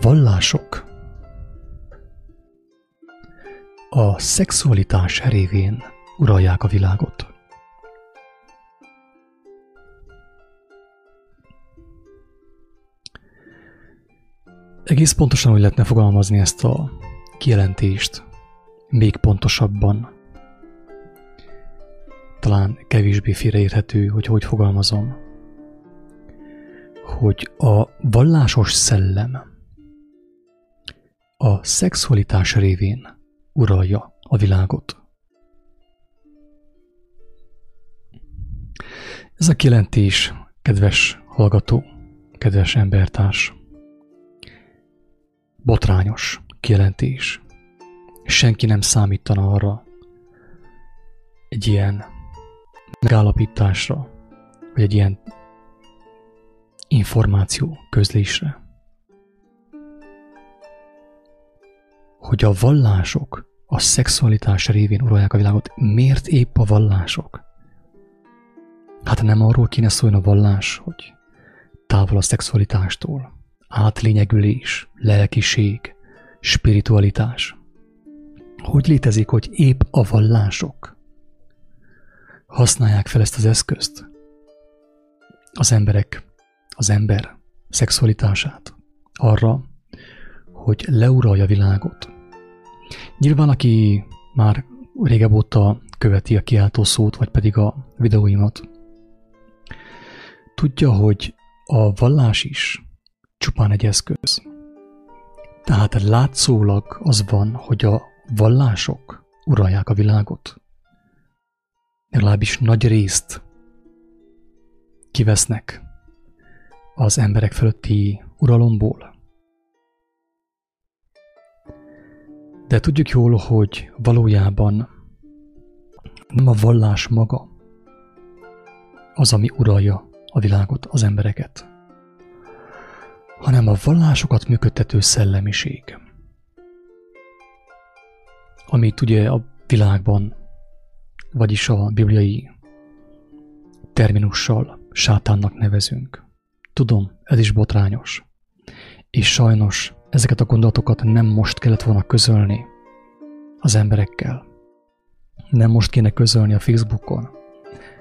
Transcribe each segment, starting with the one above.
Vallások a szexualitás révén uralják a világot. Egész pontosan úgy lehetne fogalmazni ezt a kijelentést, még pontosabban. Talán kevésbé félreérthető, hogy hogy fogalmazom. Hogy a vallásos szellem a szexualitás révén uralja a világot. Ez a kijelentés, kedves hallgató, kedves embertárs, botrányos kijelentés. Senki nem számítana arra egy ilyen megállapításra, vagy egy ilyen információ közlésre. Hogy a vallások a szexualitás révén uralják a világot. Miért épp a vallások? Hát nem arról kéne szólni a vallás, hogy távol a szexualitástól, átlényegülés, lelkiség, spiritualitás. Hogy létezik, hogy épp a vallások használják fel ezt az eszközt? Az emberek, az ember szexualitását arra, hogy leuralja a világot. Nyilván, aki már régebb óta követi a kiáltó szót, vagy pedig a videóimat, tudja, hogy a vallás is csupán egy eszköz. Tehát látszólag az van, hogy a vallások uralják a világot. Legalábbis nagy részt kivesznek az emberek fölötti uralomból. De tudjuk jól, hogy valójában nem a vallás maga az, ami uralja a világot, az embereket, hanem a vallásokat működtető szellemiség, amit ugye a világban, vagyis a bibliai terminussal sátánnak nevezünk. Tudom, ez is botrányos. És sajnos ezeket a gondolatokat nem most kellett volna közölni az emberekkel. Nem most kéne közölni a Facebookon,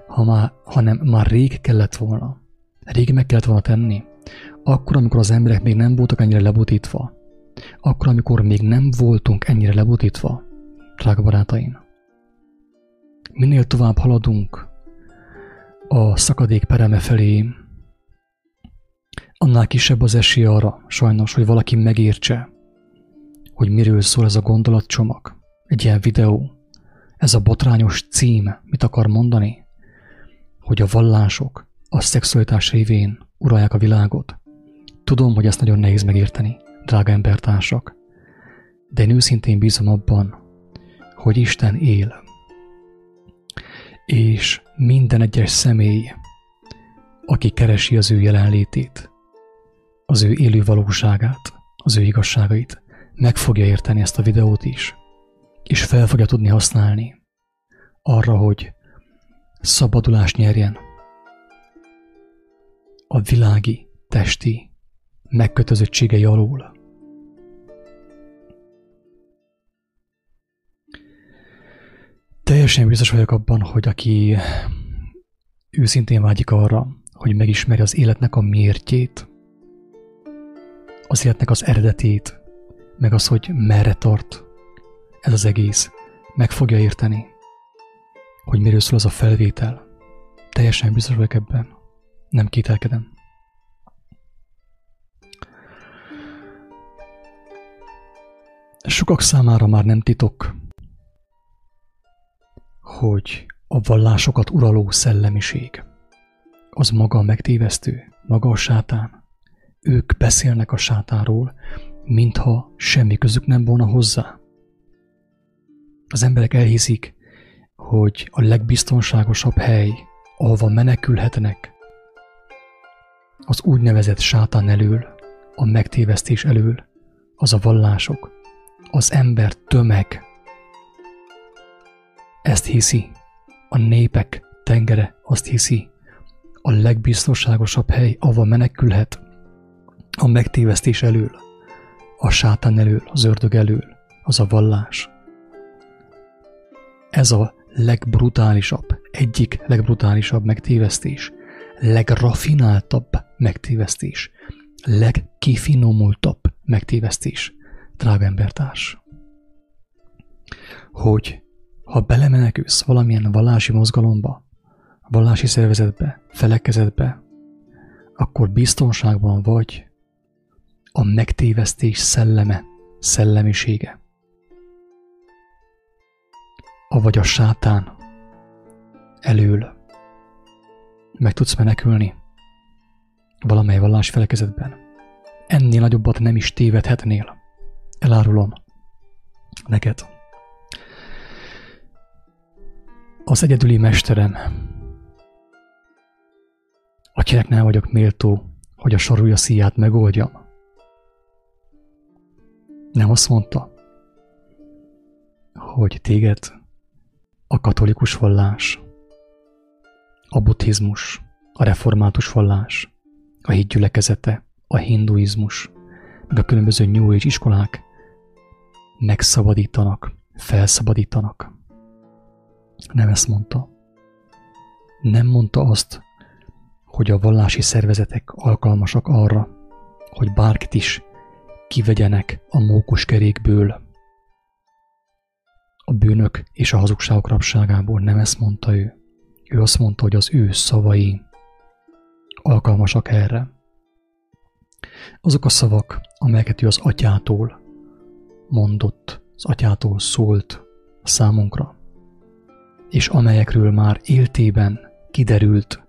ha már, hanem már rég kellett volna. Rég meg kellett volna tenni. Akkor, amikor az emberek még nem voltak ennyire lebutítva. Akkor, amikor még nem voltunk ennyire lebutítva, drága barátaim. Minél tovább haladunk a szakadék pereme felé, annál kisebb az esély arra, sajnos, hogy valaki megértse, hogy miről szól ez a gondolatcsomag, egy ilyen videó, ez a botrányos cím, mit akar mondani, hogy a vallások a szexualitás révén uralják a világot. Tudom, hogy ezt nagyon nehéz megérteni, drága embertársak, de én őszintén bízom abban, hogy Isten él. És minden egyes személy, aki keresi az ő jelenlétét, az ő élő valóságát, az ő igazságait, meg fogja érteni ezt a videót is, és fel fogja tudni használni arra, hogy szabadulást nyerjen a világi, testi megkötözöttségei alól. Teljesen biztos vagyok abban, hogy aki őszintén vágyik arra, hogy megismeri az életnek a mértjét, az életnek az eredetét, meg az, hogy merre tart ez az egész, meg fogja érteni, hogy miről szól az a felvétel. Teljesen biztos vagyok ebben. Nem kételkedem. Sokak számára már nem titok, hogy a vallásokat uraló szellemiség az maga a megtévesztő, maga a sátán, ők beszélnek a sátáról, mintha semmi közük nem volna hozzá. Az emberek elhiszik, hogy a legbiztonságosabb hely, ahova menekülhetnek, az úgynevezett sátán elől, a megtévesztés elől, az a vallások, az ember tömeg. Ezt hiszi, a népek tengere azt hiszi, a legbiztonságosabb hely, ahova menekülhet, a megtévesztés elől, a sátán elől, az ördög elől, az a vallás. Ez a legbrutálisabb, egyik legbrutálisabb megtévesztés, legrafináltabb megtévesztés, legkifinomultabb megtévesztés, drága embertárs. Hogy ha belemenekülsz valamilyen vallási mozgalomba, vallási szervezetbe, felekezetbe, akkor biztonságban vagy a megtévesztés szelleme, szellemisége. Avagy a sátán elől meg tudsz menekülni valamely vallás felekezetben. Ennél nagyobbat nem is tévedhetnél. Elárulom neked. Az egyedüli mesterem, akinek nem vagyok méltó, hogy a sorúja szíját megoldjam. Nem azt mondta, hogy téged a katolikus vallás, a buddhizmus, a református vallás, a híd gyülekezete, a hinduizmus, meg a különböző New Age iskolák megszabadítanak, felszabadítanak. Nem ezt mondta. Nem mondta azt, hogy a vallási szervezetek alkalmasak arra, hogy bárkit is kivegyenek a mókus kerékből, a bűnök és a hazugságok rabságából. Nem ezt mondta ő. Ő azt mondta, hogy az ő szavai alkalmasak erre. Azok a szavak, amelyeket ő az atyától mondott, az atyától szólt számunkra, és amelyekről már éltében kiderült,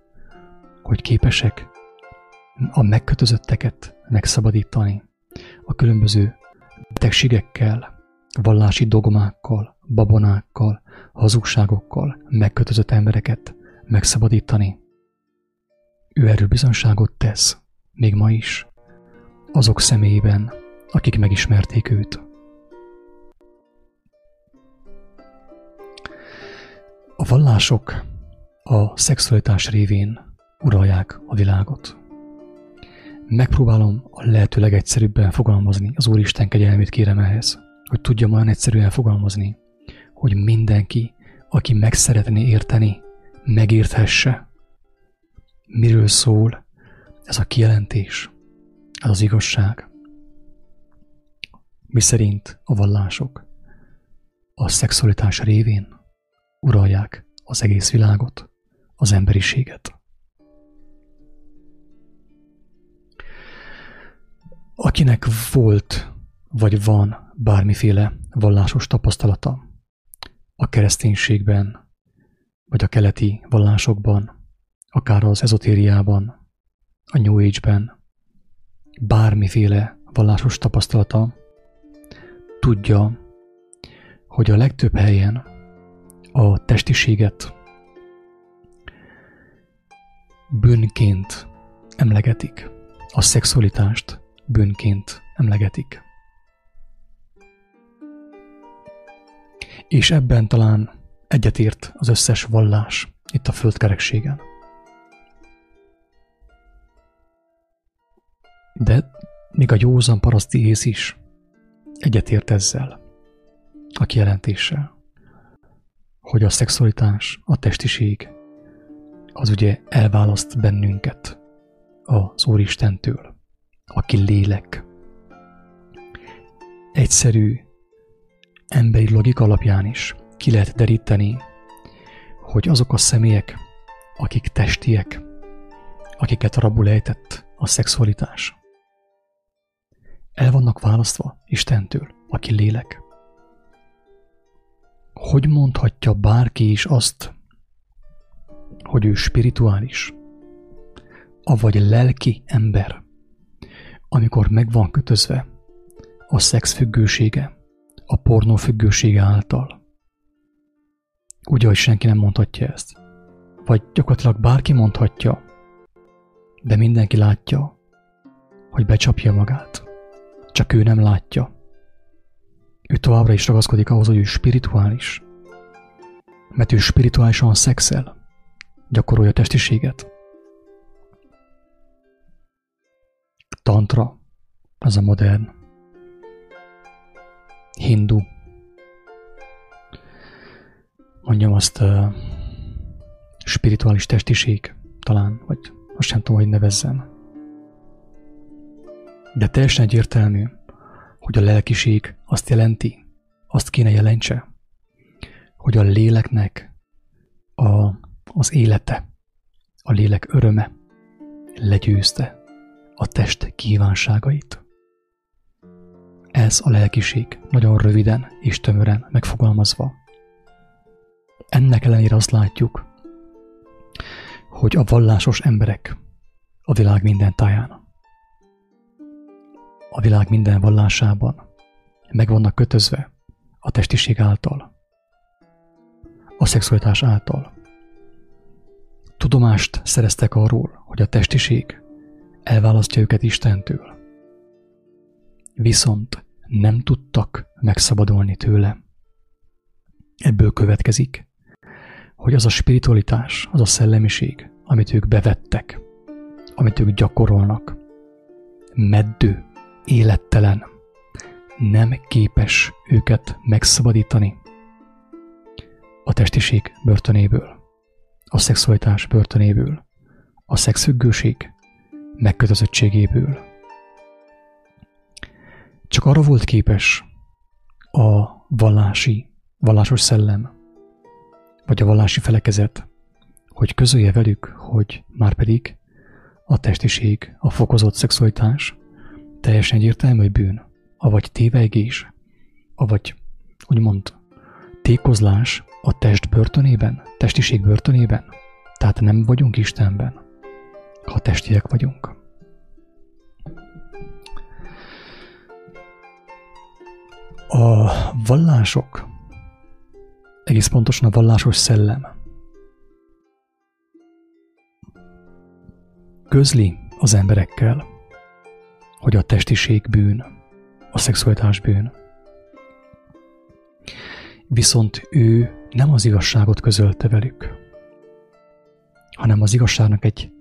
hogy képesek a megkötözötteket megszabadítani a különböző betegségekkel, vallási dogmákkal, babonákkal, hazugságokkal megkötözött embereket megszabadítani. Ő erről tesz, még ma is, azok személyében, akik megismerték őt. A vallások a szexualitás révén uralják a világot. Megpróbálom a lehető legegyszerűbben fogalmazni, az Úristen kegyelmét kérem ehhez, hogy tudjam olyan egyszerűen fogalmazni, hogy mindenki, aki meg szeretné érteni, megérthesse, miről szól ez a kijelentés, ez az igazság. Mi szerint a vallások a szexualitás révén uralják az egész világot, az emberiséget. Akinek volt vagy van bármiféle vallásos tapasztalata a kereszténységben, vagy a keleti vallásokban, akár az ezotériában, a New Age-ben, bármiféle vallásos tapasztalata, tudja, hogy a legtöbb helyen a testiséget bűnként emlegetik, a szexualitást bűnként emlegetik. És ebben talán egyetért az összes vallás itt a földkerekségen. De még a józan paraszti ész is egyetért ezzel a kijelentéssel, hogy a szexualitás, a testiség az ugye elválaszt bennünket az Úristentől, aki lélek. Egyszerű emberi logika alapján is ki lehet deríteni, hogy azok a személyek, akik testiek, akiket rabul ejtett a szexualitás, el vannak választva Istentől, aki lélek. Hogy mondhatja bárki is azt, hogy ő spirituális, avagy lelki ember, amikor meg van kötözve a szex függősége, a pornó függősége által. Ugye, hogy senki nem mondhatja ezt. Vagy gyakorlatilag bárki mondhatja, de mindenki látja, hogy becsapja magát. Csak ő nem látja. Ő továbbra is ragaszkodik ahhoz, hogy ő spirituális. Mert ő spirituálisan szexel gyakorolja testiséget. Tantra, az a modern. Hindu, mondjam azt, uh, spirituális testiség talán, vagy most sem tudom, hogy nevezzem. De teljesen egyértelmű, hogy a lelkiség azt jelenti, azt kéne jelentse, hogy a léleknek a, az élete, a lélek öröme legyőzte a test kívánságait. Ez a lelkiség nagyon röviden és tömören megfogalmazva. Ennek ellenére azt látjuk, hogy a vallásos emberek a világ minden táján, a világ minden vallásában meg vannak kötözve a testiség által, a szexualitás által. Tudomást szereztek arról, hogy a testiség elválasztja őket Istentől. Viszont nem tudtak megszabadulni tőle. Ebből következik, hogy az a spiritualitás, az a szellemiség, amit ők bevettek, amit ők gyakorolnak, meddő, élettelen, nem képes őket megszabadítani a testiség börtönéből, a szexualitás börtönéből, a szexfüggőség megkötözöttségéből. Csak arra volt képes a vallási, vallásos szellem, vagy a vallási felekezet, hogy közölje velük, hogy már pedig a testiség, a fokozott szexualitás teljesen egyértelmű, hogy bűn, avagy tévegés, avagy úgymond tékozlás a test börtönében, testiség börtönében. Tehát nem vagyunk Istenben, ha testiek vagyunk. A vallások egész pontosan a vallásos szellem. Közli az emberekkel, hogy a testiség bűn, a szexualitás bűn. Viszont ő nem az igazságot közölte velük, hanem az igazságnak egy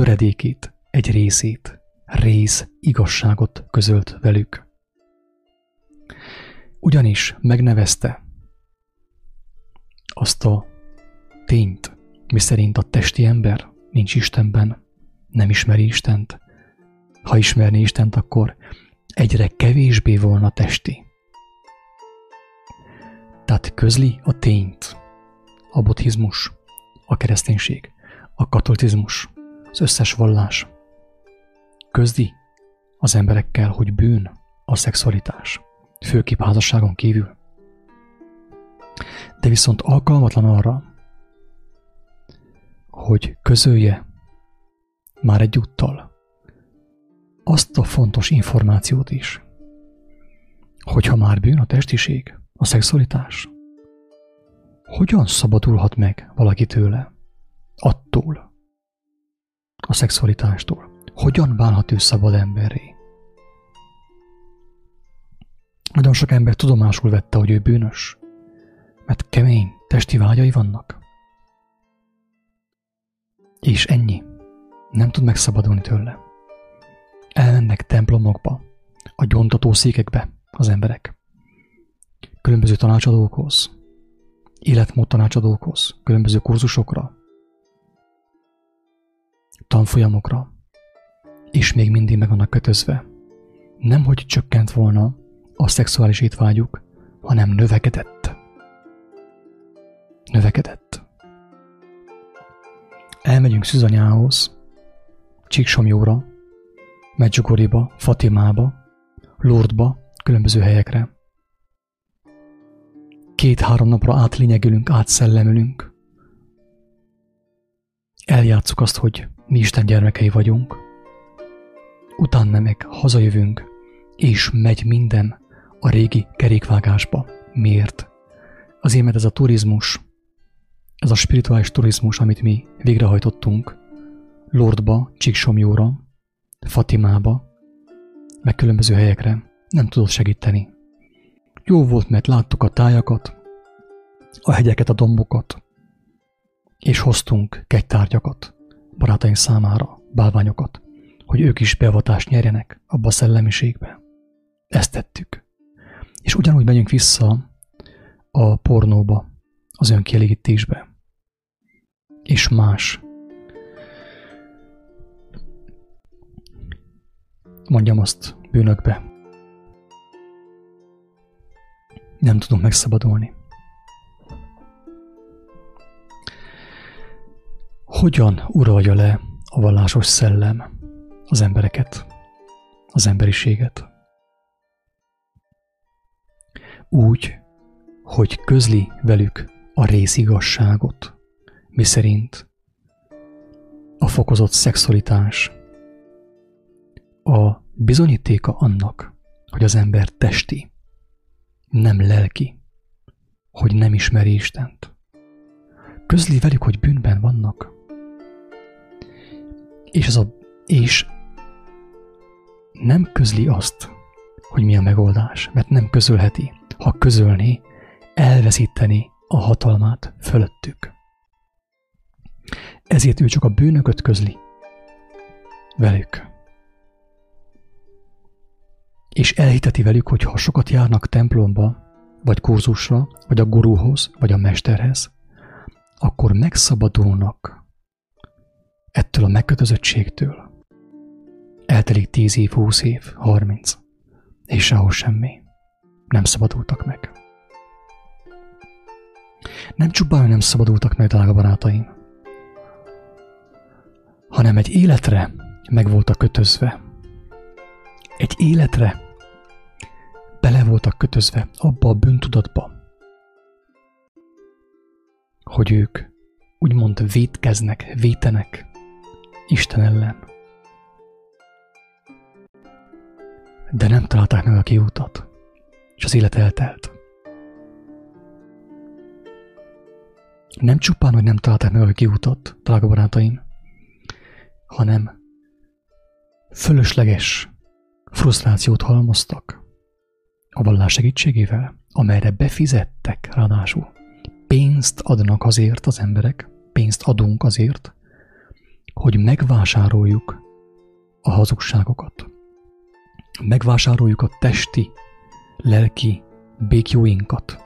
töredékét, egy részét, rész igazságot közölt velük. Ugyanis megnevezte azt a tényt, miszerint a testi ember nincs Istenben, nem ismeri Istent. Ha ismerné Istent, akkor egyre kevésbé volna testi. Tehát közli a tényt, a buddhizmus, a kereszténység, a katolicizmus, az összes vallás. Közli az emberekkel, hogy bűn a szexualitás, főképp házasságon kívül de viszont alkalmatlan arra, hogy közölje már egyúttal azt a fontos információt is, hogyha már bűn a testiség, a szexualitás, hogyan szabadulhat meg valaki tőle, attól, a szexualitástól? Hogyan válhat ő szabad emberré? Nagyon sok ember tudomásul vette, hogy ő bűnös, mert kemény testi vágyai vannak. És ennyi. Nem tud megszabadulni tőle. Elmennek templomokba, a gyontató székekbe az emberek. Különböző tanácsadókhoz, életmód tanácsadókhoz, különböző kurzusokra, tanfolyamokra, és még mindig meg vannak kötözve. Nem, hogy csökkent volna a szexuális étvágyuk, hanem növekedett növekedett. Elmegyünk Szüzanyához, Csíksomjóra, Medjugorjiba, Fatimába, Lourdba, különböző helyekre. Két-három napra átlényegülünk, átszellemülünk. Eljátszuk azt, hogy mi Isten gyermekei vagyunk. Utána meg hazajövünk, és megy minden a régi kerékvágásba. Miért? Azért, mert ez a turizmus, ez a spirituális turizmus, amit mi végrehajtottunk Lordba, Csíksomjóra, Fatimába, meg különböző helyekre, nem tudott segíteni. Jó volt, mert láttuk a tájakat, a hegyeket, a dombokat, és hoztunk kegytárgyakat barátaink számára, bálványokat, hogy ők is beavatást nyerjenek abba a szellemiségbe. Ezt tettük. És ugyanúgy megyünk vissza a pornóba, az önkielégítésbe, és más. Mondjam azt bűnökbe. Nem tudunk megszabadulni. Hogyan uralja le a vallásos szellem az embereket, az emberiséget? Úgy, hogy közli velük a részigasságot, miszerint a fokozott szexualitás a bizonyítéka annak, hogy az ember testi, nem lelki, hogy nem ismeri Istent. Közli velük, hogy bűnben vannak, és, az a, és nem közli azt, hogy mi a megoldás, mert nem közölheti. Ha közölné, elveszíteni a hatalmát fölöttük. Ezért ő csak a bűnököt közli velük. És elhiteti velük, hogy ha sokat járnak templomba, vagy kurzusra, vagy a gurúhoz, vagy a mesterhez, akkor megszabadulnak ettől a megkötözöttségtől. Eltelik tíz év, húsz év, harminc, és sehol semmi. Nem szabadultak meg. Nem csupán nem szabadultak meg, drága barátaim, hanem egy életre meg voltak kötözve. Egy életre bele voltak kötözve abba a bűntudatba, hogy ők úgymond vétkeznek, vétenek Isten ellen. De nem találták meg a kiútat, és az élet eltelt. Nem csupán, hogy nem találták meg a kiútat, drága barátaim, hanem fölösleges frusztrációt halmoztak a vallás segítségével, amelyre befizettek ráadásul. Pénzt adnak azért az emberek, pénzt adunk azért, hogy megvásároljuk a hazugságokat. Megvásároljuk a testi, lelki békjóinkat.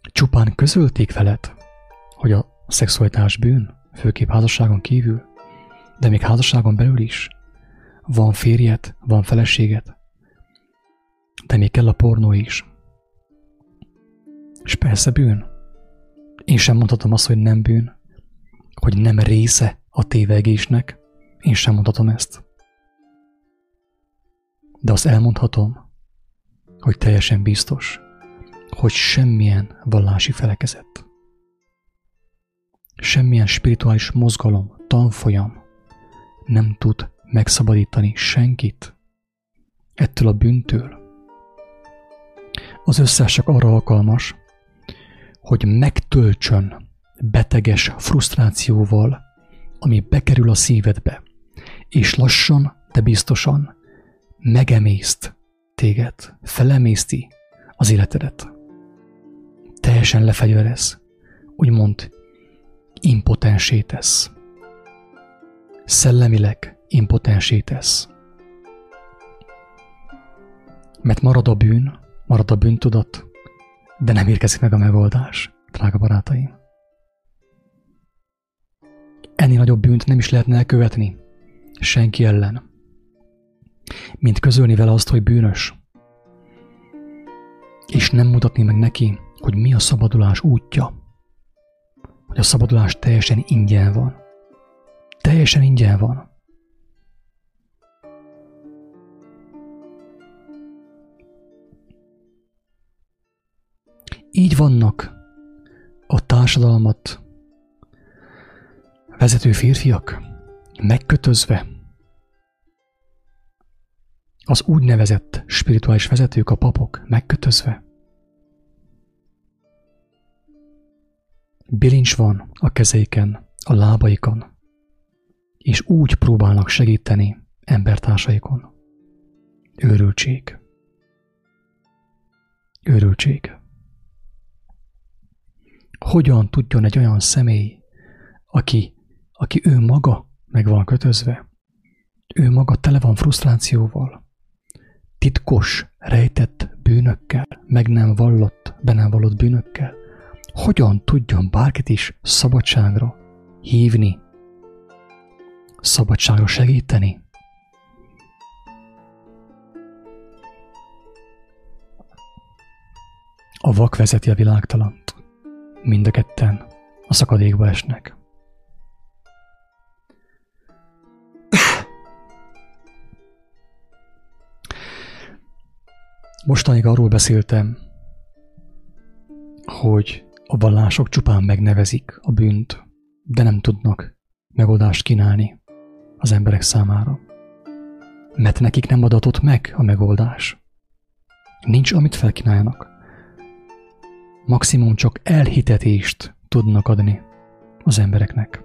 Csupán közölték veled, hogy a szexualitás bűn, főképp házasságon kívül, de még házasságon belül is. Van férjed, van feleséged, de még kell a pornó is. És persze bűn. Én sem mondhatom azt, hogy nem bűn, hogy nem része a tévegésnek. Én sem mondhatom ezt. De azt elmondhatom, hogy teljesen biztos, hogy semmilyen vallási felekezet, semmilyen spirituális mozgalom, tanfolyam nem tud megszabadítani senkit ettől a bűntől. Az összes csak arra alkalmas, hogy megtöltsön beteges frusztrációval, ami bekerül a szívedbe, és lassan, de biztosan megemészt téged, felemészti az életedet. Teljesen lefegyverez, úgymond impotensé tesz. Szellemileg impotensé tesz. Mert marad a bűn, marad a bűntudat, de nem érkezik meg a megoldás, drága barátaim. Ennél nagyobb bűnt nem is lehetne elkövetni senki ellen, mint közölni vele azt, hogy bűnös, és nem mutatni meg neki, hogy mi a szabadulás útja, hogy a szabadulás teljesen ingyen van. Teljesen ingyen van. Így vannak a társadalmat vezető férfiak megkötözve. Az úgynevezett spirituális vezetők, a papok megkötözve. Bilincs van a kezeiken, a lábaikon, és úgy próbálnak segíteni embertársaikon. Őrültség. Őrültség hogyan tudjon egy olyan személy, aki aki ő maga meg van kötözve, ő maga tele van frusztrációval, titkos, rejtett bűnökkel, meg nem vallott, be nem vallott bűnökkel, hogyan tudjon bárkit is szabadságra hívni, szabadságra segíteni? A vak vezeti a világtalant. Mind a ketten a szakadékba esnek. Mostanig arról beszéltem, hogy a vallások csupán megnevezik a bűnt, de nem tudnak megoldást kínálni az emberek számára. Mert nekik nem adatott meg a megoldás. Nincs, amit felkínáljanak. Maximum csak elhitetést tudnak adni az embereknek.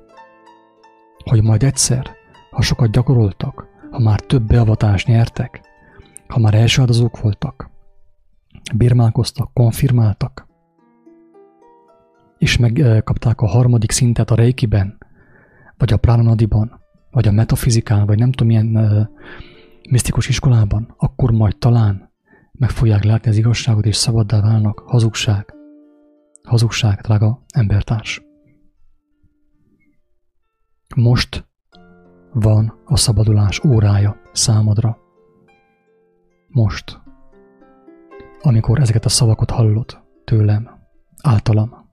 Hogy majd egyszer, ha sokat gyakoroltak, ha már több beavatást nyertek, ha már első áldozók voltak, birmálkoztak, konfirmáltak, és megkapták a harmadik szintet a reikiben, vagy a pránanadiban, vagy a metafizikán, vagy nem tudom milyen uh, misztikus iskolában, akkor majd talán meg fogják látni az igazságot, és szabaddá válnak. Hazugság. Hazugság, drága embertárs. Most van a szabadulás órája számodra. Most, amikor ezeket a szavakat hallod tőlem, általam,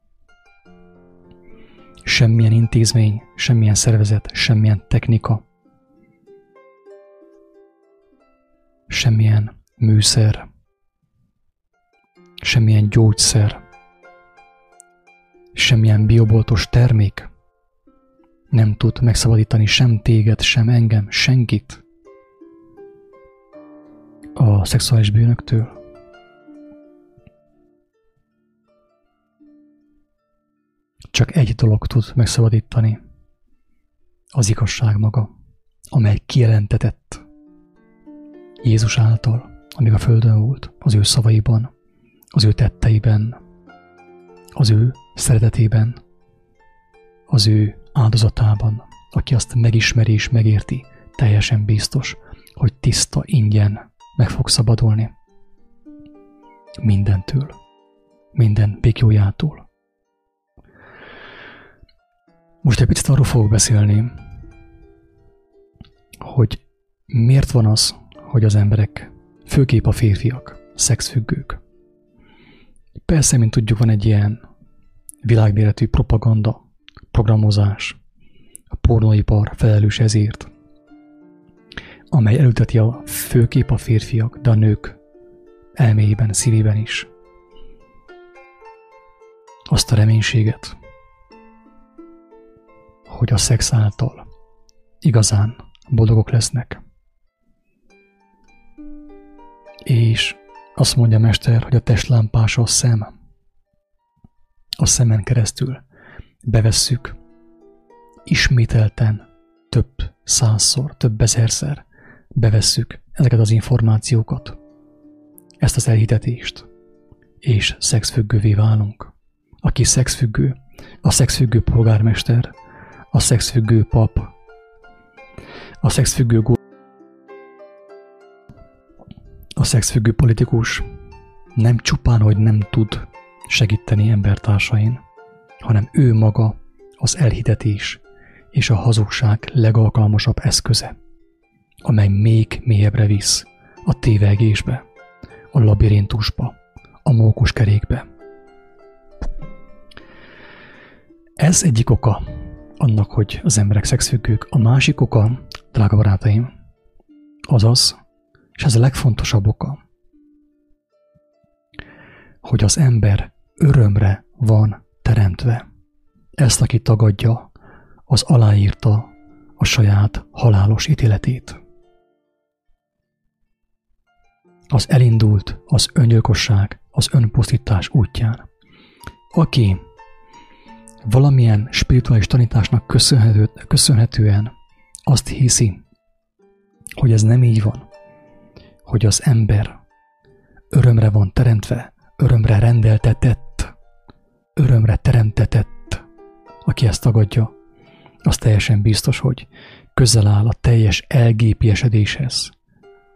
semmilyen intézmény, semmilyen szervezet, semmilyen technika, semmilyen műszer, semmilyen gyógyszer, semmilyen bioboltos termék nem tud megszabadítani sem téged, sem engem, senkit a szexuális bűnöktől. Csak egy dolog tud megszabadítani, az igazság maga, amely kijelentetett Jézus által, amíg a Földön volt, az ő szavaiban, az ő tetteiben, az ő szeretetében, az ő áldozatában, aki azt megismeri és megérti, teljesen biztos, hogy tiszta, ingyen meg fog szabadulni. Mindentől, minden békjójától. Most egy picit arról fogok beszélni, hogy miért van az, hogy az emberek, főképp a férfiak, szexfüggők. Persze, mint tudjuk, van egy ilyen világméretű propaganda, programozás, a pornóipar felelős ezért, amely elülteti a főkép a férfiak, de a nők elméjében, szívében is. Azt a reménységet, hogy a szex által igazán boldogok lesznek. És azt mondja mester, hogy a testlámpás a szem. A szemen keresztül bevesszük ismételten több százszor, több ezerszer bevesszük ezeket az információkat, ezt az elhitetést, és szexfüggővé válunk. Aki szexfüggő, a szexfüggő polgármester, a szexfüggő pap, a szexfüggő a szexfüggő politikus nem csupán, hogy nem tud segíteni embertársain, hanem ő maga az elhitetés és a hazugság legalkalmasabb eszköze, amely még mélyebbre visz a tévegésbe, a labirintusba, a mókuskerékbe. Ez egyik oka annak, hogy az emberek szexfüggők. A másik oka, drága barátaim, az az, és ez a legfontosabb oka, hogy az ember örömre van teremtve. Ezt, aki tagadja, az aláírta a saját halálos ítéletét. Az elindult az öngyilkosság, az önpusztítás útján. Aki valamilyen spirituális tanításnak köszönhető, köszönhetően azt hiszi, hogy ez nem így van, hogy az ember örömre van teremtve, örömre rendeltetett, örömre teremtetett, aki ezt tagadja, az teljesen biztos, hogy közel áll a teljes elgépiesedéshez.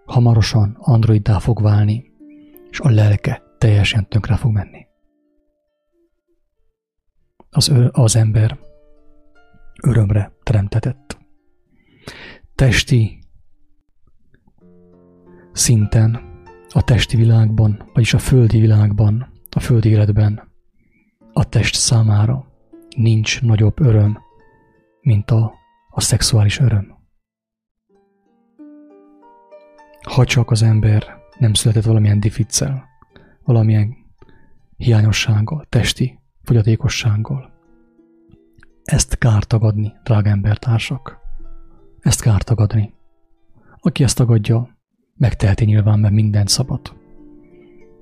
Hamarosan androiddá fog válni, és a lelke teljesen tönkre fog menni. Az, ő, az ember örömre teremtetett. Testi szinten, a testi világban, vagyis a földi világban, a földi életben a test számára nincs nagyobb öröm, mint a, a szexuális öröm. Ha csak az ember nem született valamilyen dificcel, valamilyen hiányossággal, testi fogyatékossággal. Ezt kár tagadni, drága embertársak. Ezt kár tagadni. Aki ezt tagadja, megteheti nyilván, mert minden szabad.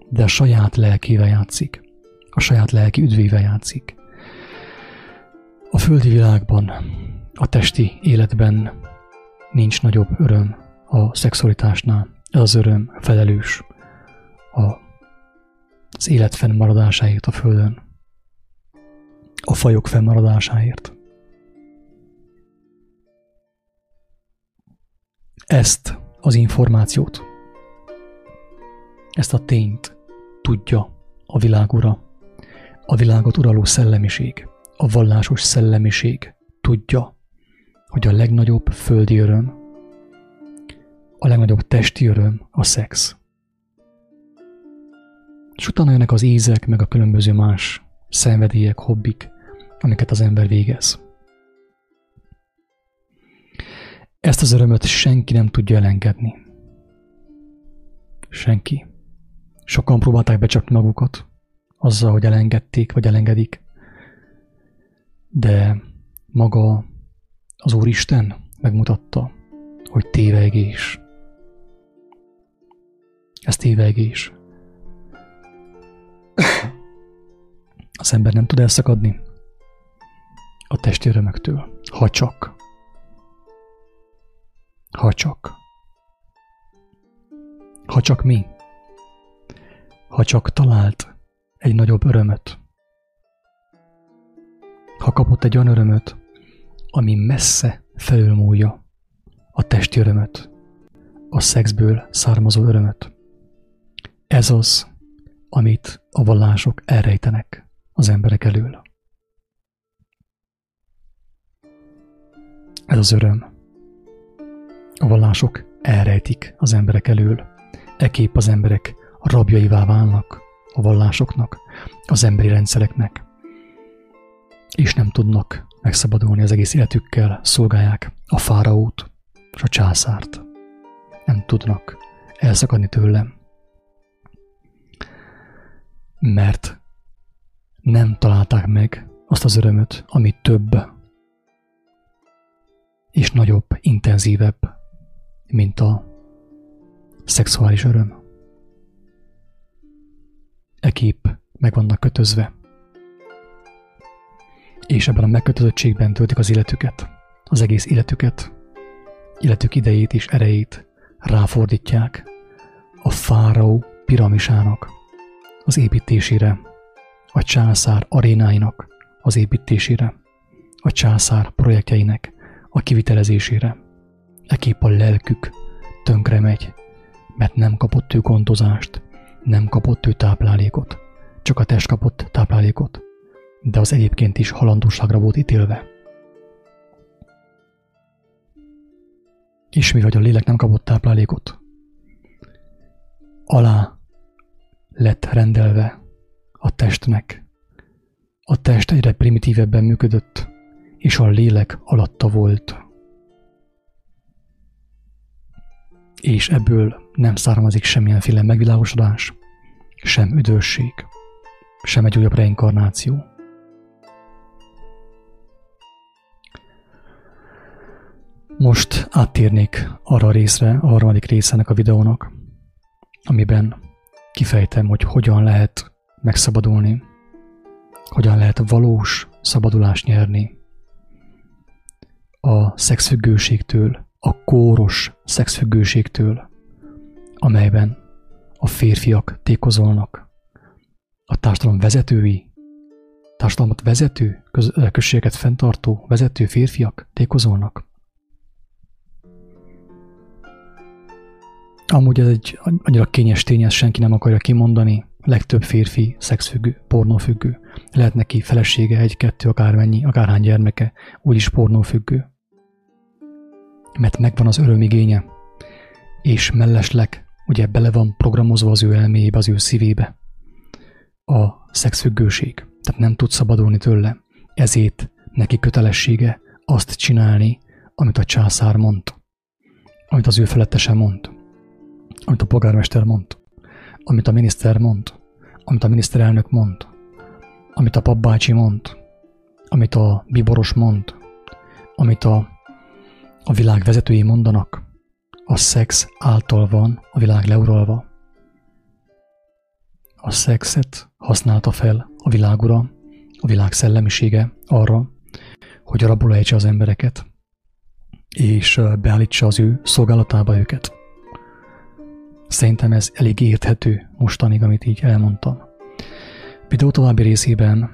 De a saját lelkével játszik. A saját lelki üdvével játszik. A földi világban, a testi életben nincs nagyobb öröm a szexualitásnál. Ez az öröm felelős a, az élet fennmaradásáért a Földön, a fajok fennmaradásáért. Ezt az információt, ezt a tényt tudja a világ ura, a világot uraló szellemiség, a vallásos szellemiség tudja, hogy a legnagyobb földi öröm, a legnagyobb testi öröm a szex. És utána jönnek az ízek, meg a különböző más szenvedélyek, hobbik, amiket az ember végez. Ezt az örömöt senki nem tudja elengedni. Senki. Sokan próbálták becsapni magukat, azzal, hogy elengedték, vagy elengedik. De maga az Úristen megmutatta, hogy tévegés. Ez tévegés. Az ember nem tud elszakadni a testi örömöktől, ha csak. Ha csak. Ha csak mi. Ha csak talált egy nagyobb örömöt. Ha kapott egy olyan örömöt, ami messze felülmúlja a testi örömöt, a szexből származó örömöt. Ez az, amit a vallások elrejtenek az emberek elől. Ez az öröm. A vallások elrejtik az emberek elől. Ekép az emberek rabjaivá válnak a vallásoknak, az emberi rendszereknek, és nem tudnak megszabadulni az egész életükkel, szolgálják a fáraót és a császárt. Nem tudnak elszakadni tőlem, mert nem találták meg azt az örömöt, ami több és nagyobb, intenzívebb, mint a szexuális öröm. E kép meg vannak kötözve, és ebben a megkötözöttségben töltik az életüket, az egész életüket, életük idejét és erejét ráfordítják a fáraó piramisának az építésére, a császár arénáinak az építésére, a császár projektjeinek a kivitelezésére. Ekép a lelkük tönkre megy, mert nem kapott ő gondozást, nem kapott ő táplálékot, csak a test kapott táplálékot, de az egyébként is halandóságra volt ítélve. És mi vagy a lélek nem kapott táplálékot? Alá lett rendelve a testnek. A test egyre primitívebben működött, és a lélek alatta volt. És ebből nem származik semmilyenféle megvilágosodás, sem üdvösség, sem egy újabb reinkarnáció. Most áttérnék arra a részre, a harmadik részének a videónak, amiben kifejtem, hogy hogyan lehet megszabadulni, hogyan lehet valós szabadulást nyerni a szexfüggőségtől, a kóros szexfüggőségtől, amelyben a férfiak tékozolnak, a társadalom vezetői társadalmat vezető, köz, községeket fenntartó, vezető férfiak tékozolnak. Amúgy ez egy annyira kényes tény, ezt senki nem akarja kimondani. Legtöbb férfi szexfüggő, pornófüggő. Lehet neki felesége, egy-kettő, akármennyi, akárhány gyermeke, úgyis pornófüggő. Mert megvan az örömigénye, és mellesleg ugye bele van programozva az ő elméjébe, az ő szívébe. A szexfüggőség. Tehát nem tud szabadulni tőle. Ezért neki kötelessége azt csinálni, amit a császár mond, amit az ő felettese mond. Amit a polgármester mond, amit a miniszter mond, amit a miniszterelnök mond, amit a papbácsi mond, amit a biboros mond, amit a, a világ vezetői mondanak, a szex által van a világ leuralva. A szexet használta fel a világura, a világ szellemisége arra, hogy rabolja az embereket, és beállítsa az ő szolgálatába őket. Szerintem ez elég érthető mostanig, amit így elmondtam. Videó további részében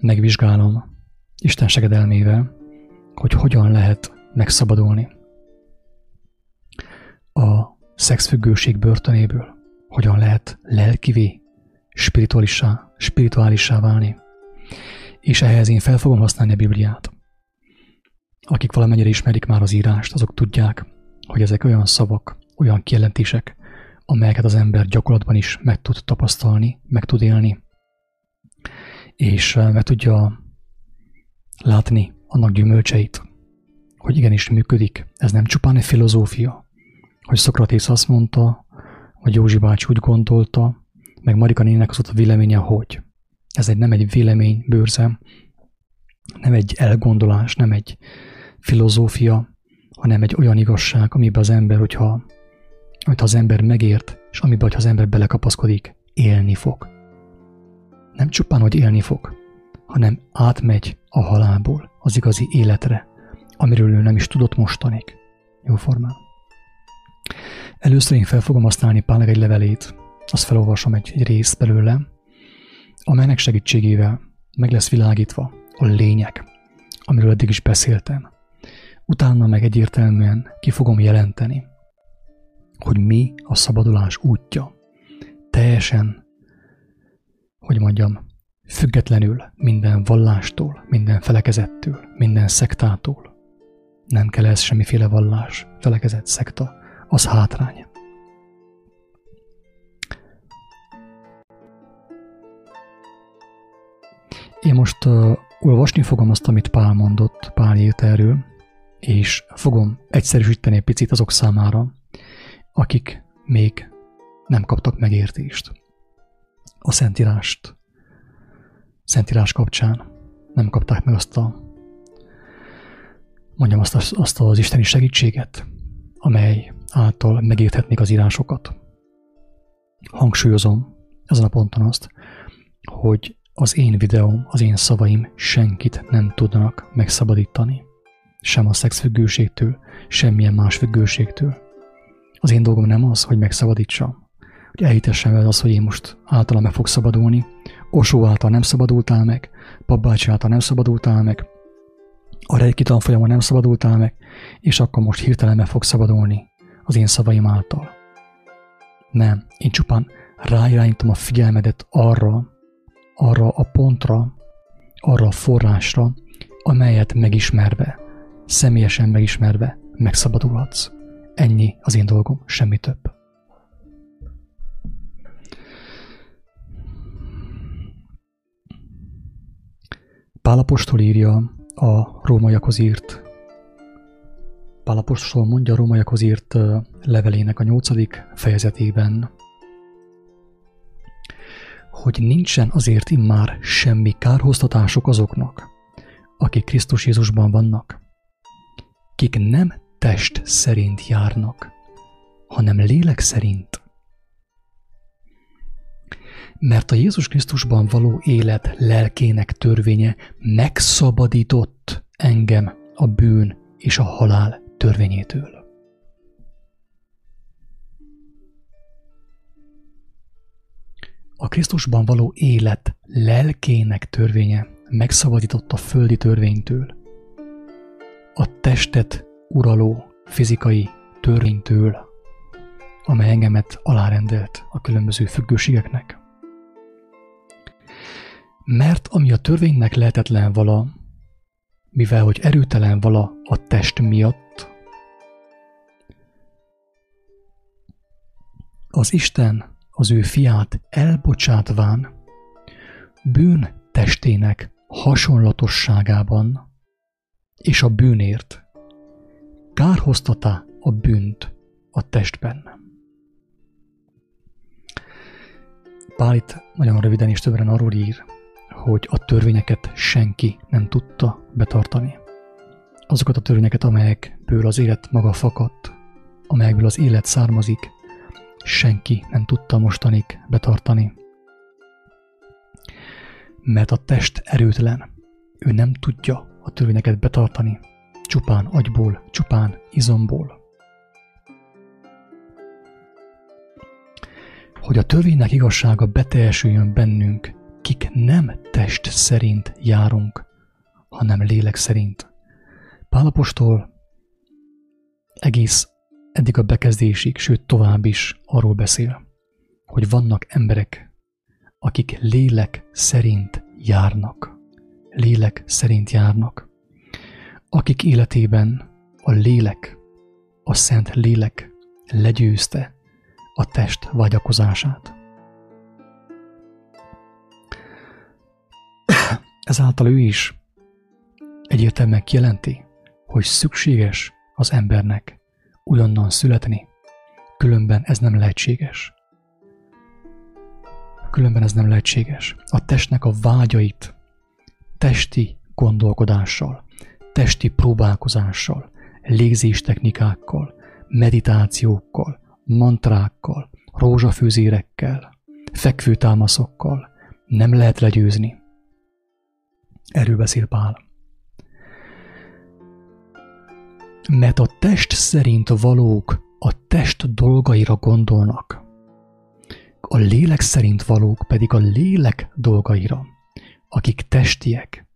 megvizsgálom Isten segedelmével, hogy hogyan lehet megszabadulni a szexfüggőség börtönéből, hogyan lehet lelkivé, spirituálissá, spirituálissá válni. És ehhez én fel fogom használni a Bibliát. Akik valamennyire ismerik már az írást, azok tudják, hogy ezek olyan szavak, olyan kijelentések, amelyeket az ember gyakorlatban is meg tud tapasztalni, meg tud élni, és meg tudja látni annak gyümölcseit, hogy igenis működik. Ez nem csupán egy filozófia, hogy Szokratész azt mondta, vagy Józsi bácsi úgy gondolta, meg Marika nének az ott a véleménye, hogy. Ez egy, nem egy vélemény bőrze, nem egy elgondolás, nem egy filozófia, hanem egy olyan igazság, amiben az ember, hogyha amit az ember megért, és amiben, ha az ember belekapaszkodik, élni fog. Nem csupán, hogy élni fog, hanem átmegy a halálból az igazi életre, amiről ő nem is tudott mostanig. Jó formán. Először én fel fogom használni Pálnak egy levelét, azt felolvasom egy, egy részt belőle, amelynek segítségével meg lesz világítva a lényeg, amiről eddig is beszéltem. Utána meg egyértelműen ki fogom jelenteni, hogy mi a szabadulás útja. Teljesen, hogy mondjam, függetlenül minden vallástól, minden felekezettől, minden szektától. Nem kell ez semmiféle vallás, felekezet, szekta, az hátrány. Én most uh, olvasni fogom azt, amit Pál mondott, Pál írt erről, és fogom egyszerűsíteni egy picit azok számára, akik még nem kaptak megértést. A Szentírást, Szentírás kapcsán nem kapták meg azt a, mondjam azt, azt az isteni segítséget, amely által megérthetnék az írásokat. Hangsúlyozom ezen a ponton azt, hogy az én videóm, az én szavaim senkit nem tudnak megszabadítani. Sem a szexfüggőségtől, semmilyen más függőségtől. Az én dolgom nem az, hogy megszabadítsam, hogy elhitessem veled az, hogy én most általam meg fog szabadulni, Osó által nem szabadultál meg, papbácsi által nem szabadultál meg, a rejki tanfolyamon nem szabadultál meg, és akkor most hirtelen meg fog szabadulni az én szavaim által. Nem, én csupán ráirányítom a figyelmedet arra, arra a pontra, arra a forrásra, amelyet megismerve, személyesen megismerve megszabadulhatsz. Ennyi az én dolgom, semmi több. Pálapostól írja a rómaiakhoz írt Pálapostól mondja a rómaiakhoz írt levelének a nyolcadik fejezetében, hogy nincsen azért immár semmi kárhoztatások azoknak, akik Krisztus Jézusban vannak, kik nem test szerint járnak, hanem lélek szerint. Mert a Jézus Krisztusban való élet lelkének törvénye megszabadított engem a bűn és a halál törvényétől. A Krisztusban való élet lelkének törvénye megszabadított a földi törvénytől, a testet uraló fizikai törvénytől, amely engemet alárendelt a különböző függőségeknek. Mert ami a törvénynek lehetetlen vala, mivel hogy erőtelen vala a test miatt, az Isten az ő fiát elbocsátván bűn testének hasonlatosságában és a bűnért kárhoztatá a bűnt a testben. Pál itt nagyon röviden és többen arról ír, hogy a törvényeket senki nem tudta betartani. Azokat a törvényeket, amelyekből az élet maga fakadt, amelyekből az élet származik, senki nem tudta mostanig betartani. Mert a test erőtlen, ő nem tudja a törvényeket betartani, csupán agyból, csupán izomból. Hogy a törvénynek igazsága beteljesüljön bennünk, kik nem test szerint járunk, hanem lélek szerint. Pálapostól egész eddig a bekezdésig, sőt tovább is arról beszél, hogy vannak emberek, akik lélek szerint járnak. Lélek szerint járnak. Akik életében a lélek, a szent lélek legyőzte a test vágyakozását. Ezáltal ő is egyértelműen kijelenti, hogy szükséges az embernek újonnan születni, különben ez nem lehetséges. Különben ez nem lehetséges. A testnek a vágyait testi gondolkodással, testi próbálkozással, légzéstechnikákkal, meditációkkal, mantrákkal, rózsafőzérekkel, fekvőtámaszokkal nem lehet legyőzni. Erről beszél Pál. Mert a test szerint valók a test dolgaira gondolnak, a lélek szerint valók pedig a lélek dolgaira, akik testiek,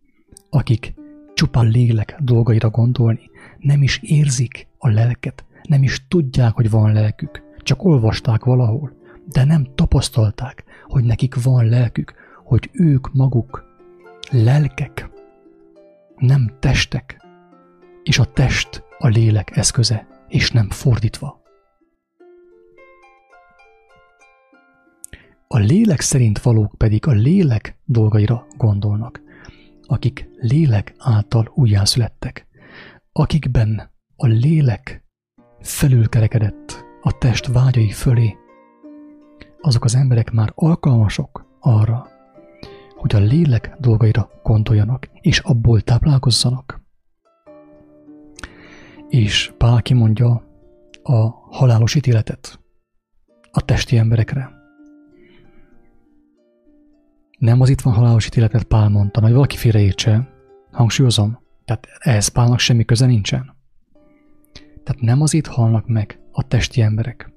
akik csupa lélek dolgaira gondolni, nem is érzik a lelket, nem is tudják, hogy van lelkük, csak olvasták valahol, de nem tapasztalták, hogy nekik van lelkük, hogy ők maguk lelkek, nem testek, és a test a lélek eszköze, és nem fordítva. A lélek szerint valók pedig a lélek dolgaira gondolnak, akik lélek által újjászülettek, akikben a lélek felülkerekedett a test vágyai fölé, azok az emberek már alkalmasok arra, hogy a lélek dolgaira gondoljanak, és abból táplálkozzanak. És Pál kimondja a halálos ítéletet a testi emberekre. Nem az itt van halálos ítéletet Pál mondta, hogy valaki félreértse, hangsúlyozom, tehát ehhez Pálnak semmi köze nincsen. Tehát nem az itt halnak meg a testi emberek,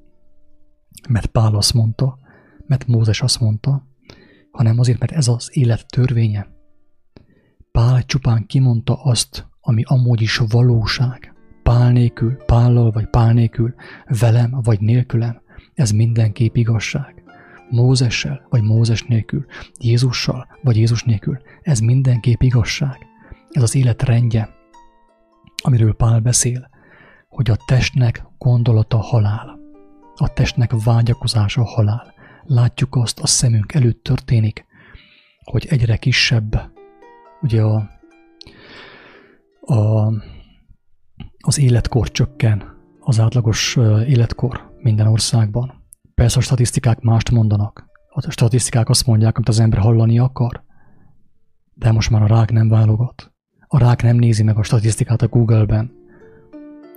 mert Pál azt mondta, mert Mózes azt mondta, hanem azért, mert ez az élet törvénye. Pál csupán kimondta azt, ami amúgy is valóság. Pál nélkül, Pállal vagy Pál nélkül, velem vagy nélkülem, ez mindenképp igazság. Mózessel vagy Mózes nélkül, Jézussal vagy Jézus nélkül, ez mindenképp igazság. Ez az élet rendje, amiről Pál beszél, hogy a testnek gondolata halál, a testnek vágyakozása halál. Látjuk azt, a szemünk előtt történik, hogy egyre kisebb, ugye a, a, az életkor csökken, az átlagos életkor minden országban. Persze a statisztikák mást mondanak. A statisztikák azt mondják, amit az ember hallani akar, de most már a rák nem válogat. A rák nem nézi meg a statisztikát a Google-ben,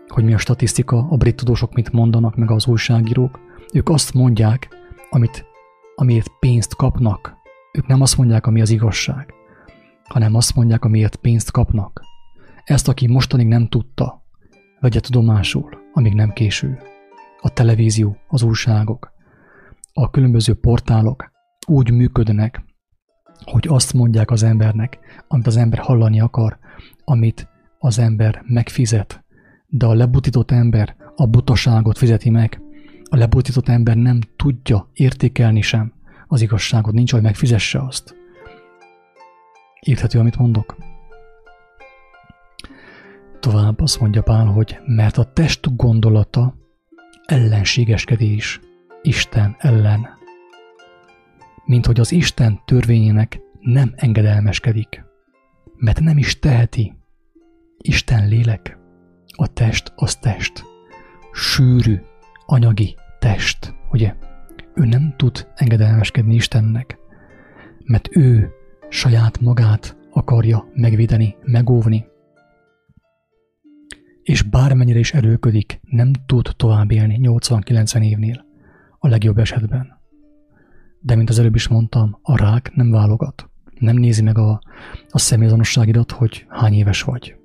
hogy mi a statisztika, a brit tudósok mit mondanak, meg az újságírók. Ők azt mondják, amit, amiért pénzt kapnak. Ők nem azt mondják, ami az igazság, hanem azt mondják, amiért pénzt kapnak. Ezt, aki mostanig nem tudta, vegye tudomásul, amíg nem késő. A televízió, az újságok, a különböző portálok úgy működnek, hogy azt mondják az embernek, amit az ember hallani akar, amit az ember megfizet, de a lebutított ember a butaságot fizeti meg. A lebutított ember nem tudja értékelni sem az igazságot, nincs, hogy megfizesse azt. Érthető, amit mondok? Tovább azt mondja Pál, hogy mert a test gondolata ellenségeskedés Isten ellen. Mint hogy az Isten törvényének nem engedelmeskedik, mert nem is teheti. Isten lélek, a test az test, sűrű, anyagi test, ugye? Ő nem tud engedelmeskedni Istennek, mert ő saját magát akarja megvédeni, megóvni. És bármennyire is erőködik, nem tud tovább élni 80-90 évnél, a legjobb esetben. De mint az előbb is mondtam, a rák nem válogat. Nem nézi meg a, a személyazonosságidat, hogy hány éves vagy.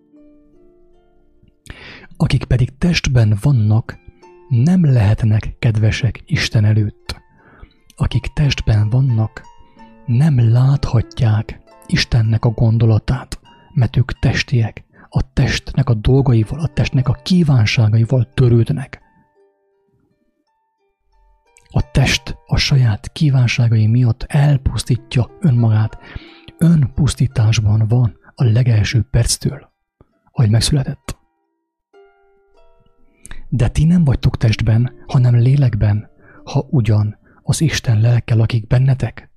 Akik pedig testben vannak, nem lehetnek kedvesek Isten előtt. Akik testben vannak, nem láthatják Istennek a gondolatát, mert ők testiek, a testnek a dolgaival, a testnek a kívánságaival törődnek. A test a saját kívánságai miatt elpusztítja önmagát. Önpusztításban van a legelső perctől, ahogy megszületett. De ti nem vagytok testben, hanem lélekben, ha ugyan az Isten lelke lakik bennetek.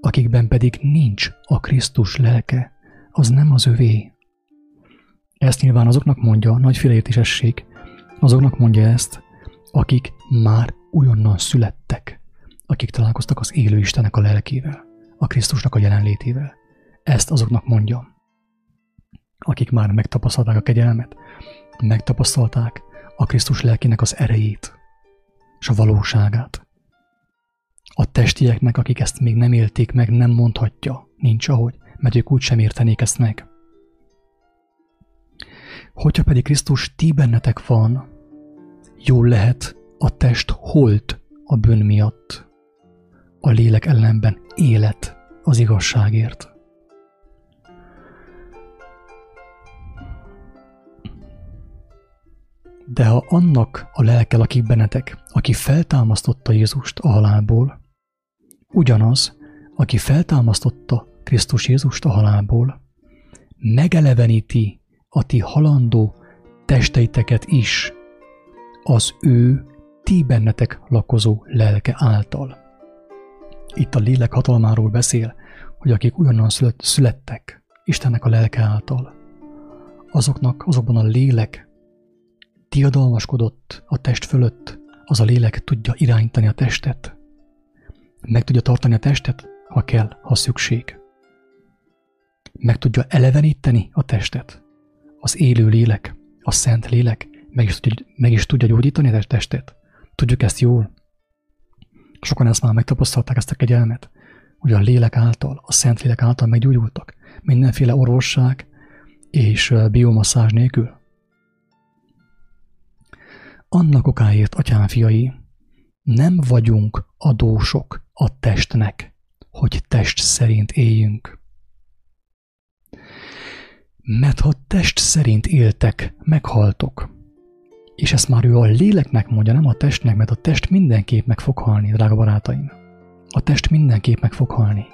Akikben pedig nincs a Krisztus lelke, az nem az övé. Ezt nyilván azoknak mondja, nagy félreértésesség, azoknak mondja ezt, akik már újonnan születtek, akik találkoztak az élő Istenek a lelkével, a Krisztusnak a jelenlétével. Ezt azoknak mondja, akik már megtapasztalták a kegyelmet, megtapasztalták a Krisztus lelkének az erejét és a valóságát. A testieknek, akik ezt még nem élték meg, nem mondhatja, nincs ahogy, mert ők úgy sem értenék ezt meg. Hogyha pedig Krisztus ti bennetek van, jól lehet, a test holt a bűn miatt, a lélek ellenben élet az igazságért. De ha annak a lelke lakik bennetek, aki feltámasztotta Jézust a halálból, ugyanaz, aki feltámasztotta Krisztus Jézust a halálból, megeleveníti a ti halandó testeiteket is az ő ti bennetek lakozó lelke által. Itt a lélek hatalmáról beszél, hogy akik ugyanolyan születtek Istennek a lelke által, azoknak azokban a lélek tiadalmaskodott a test fölött, az a lélek tudja irányítani a testet, meg tudja tartani a testet, ha kell, ha szükség. Meg tudja eleveníteni a testet. Az élő lélek, a szent lélek meg is meg is tudja gyógyítani a testet. Tudjuk ezt jól. Sokan ezt már megtapasztalták, ezt a kegyelmet, hogy a lélek által, a szent lélek által meggyógyultak. Mindenféle orvosság és biomasszázs nélkül. Annak okáért, atyám fiai, nem vagyunk adósok a testnek, hogy test szerint éljünk. Mert ha test szerint éltek, meghaltok. És ezt már ő a léleknek mondja, nem a testnek, mert a test mindenképp meg fog halni, drága barátaim. A test mindenképp meg fog halni.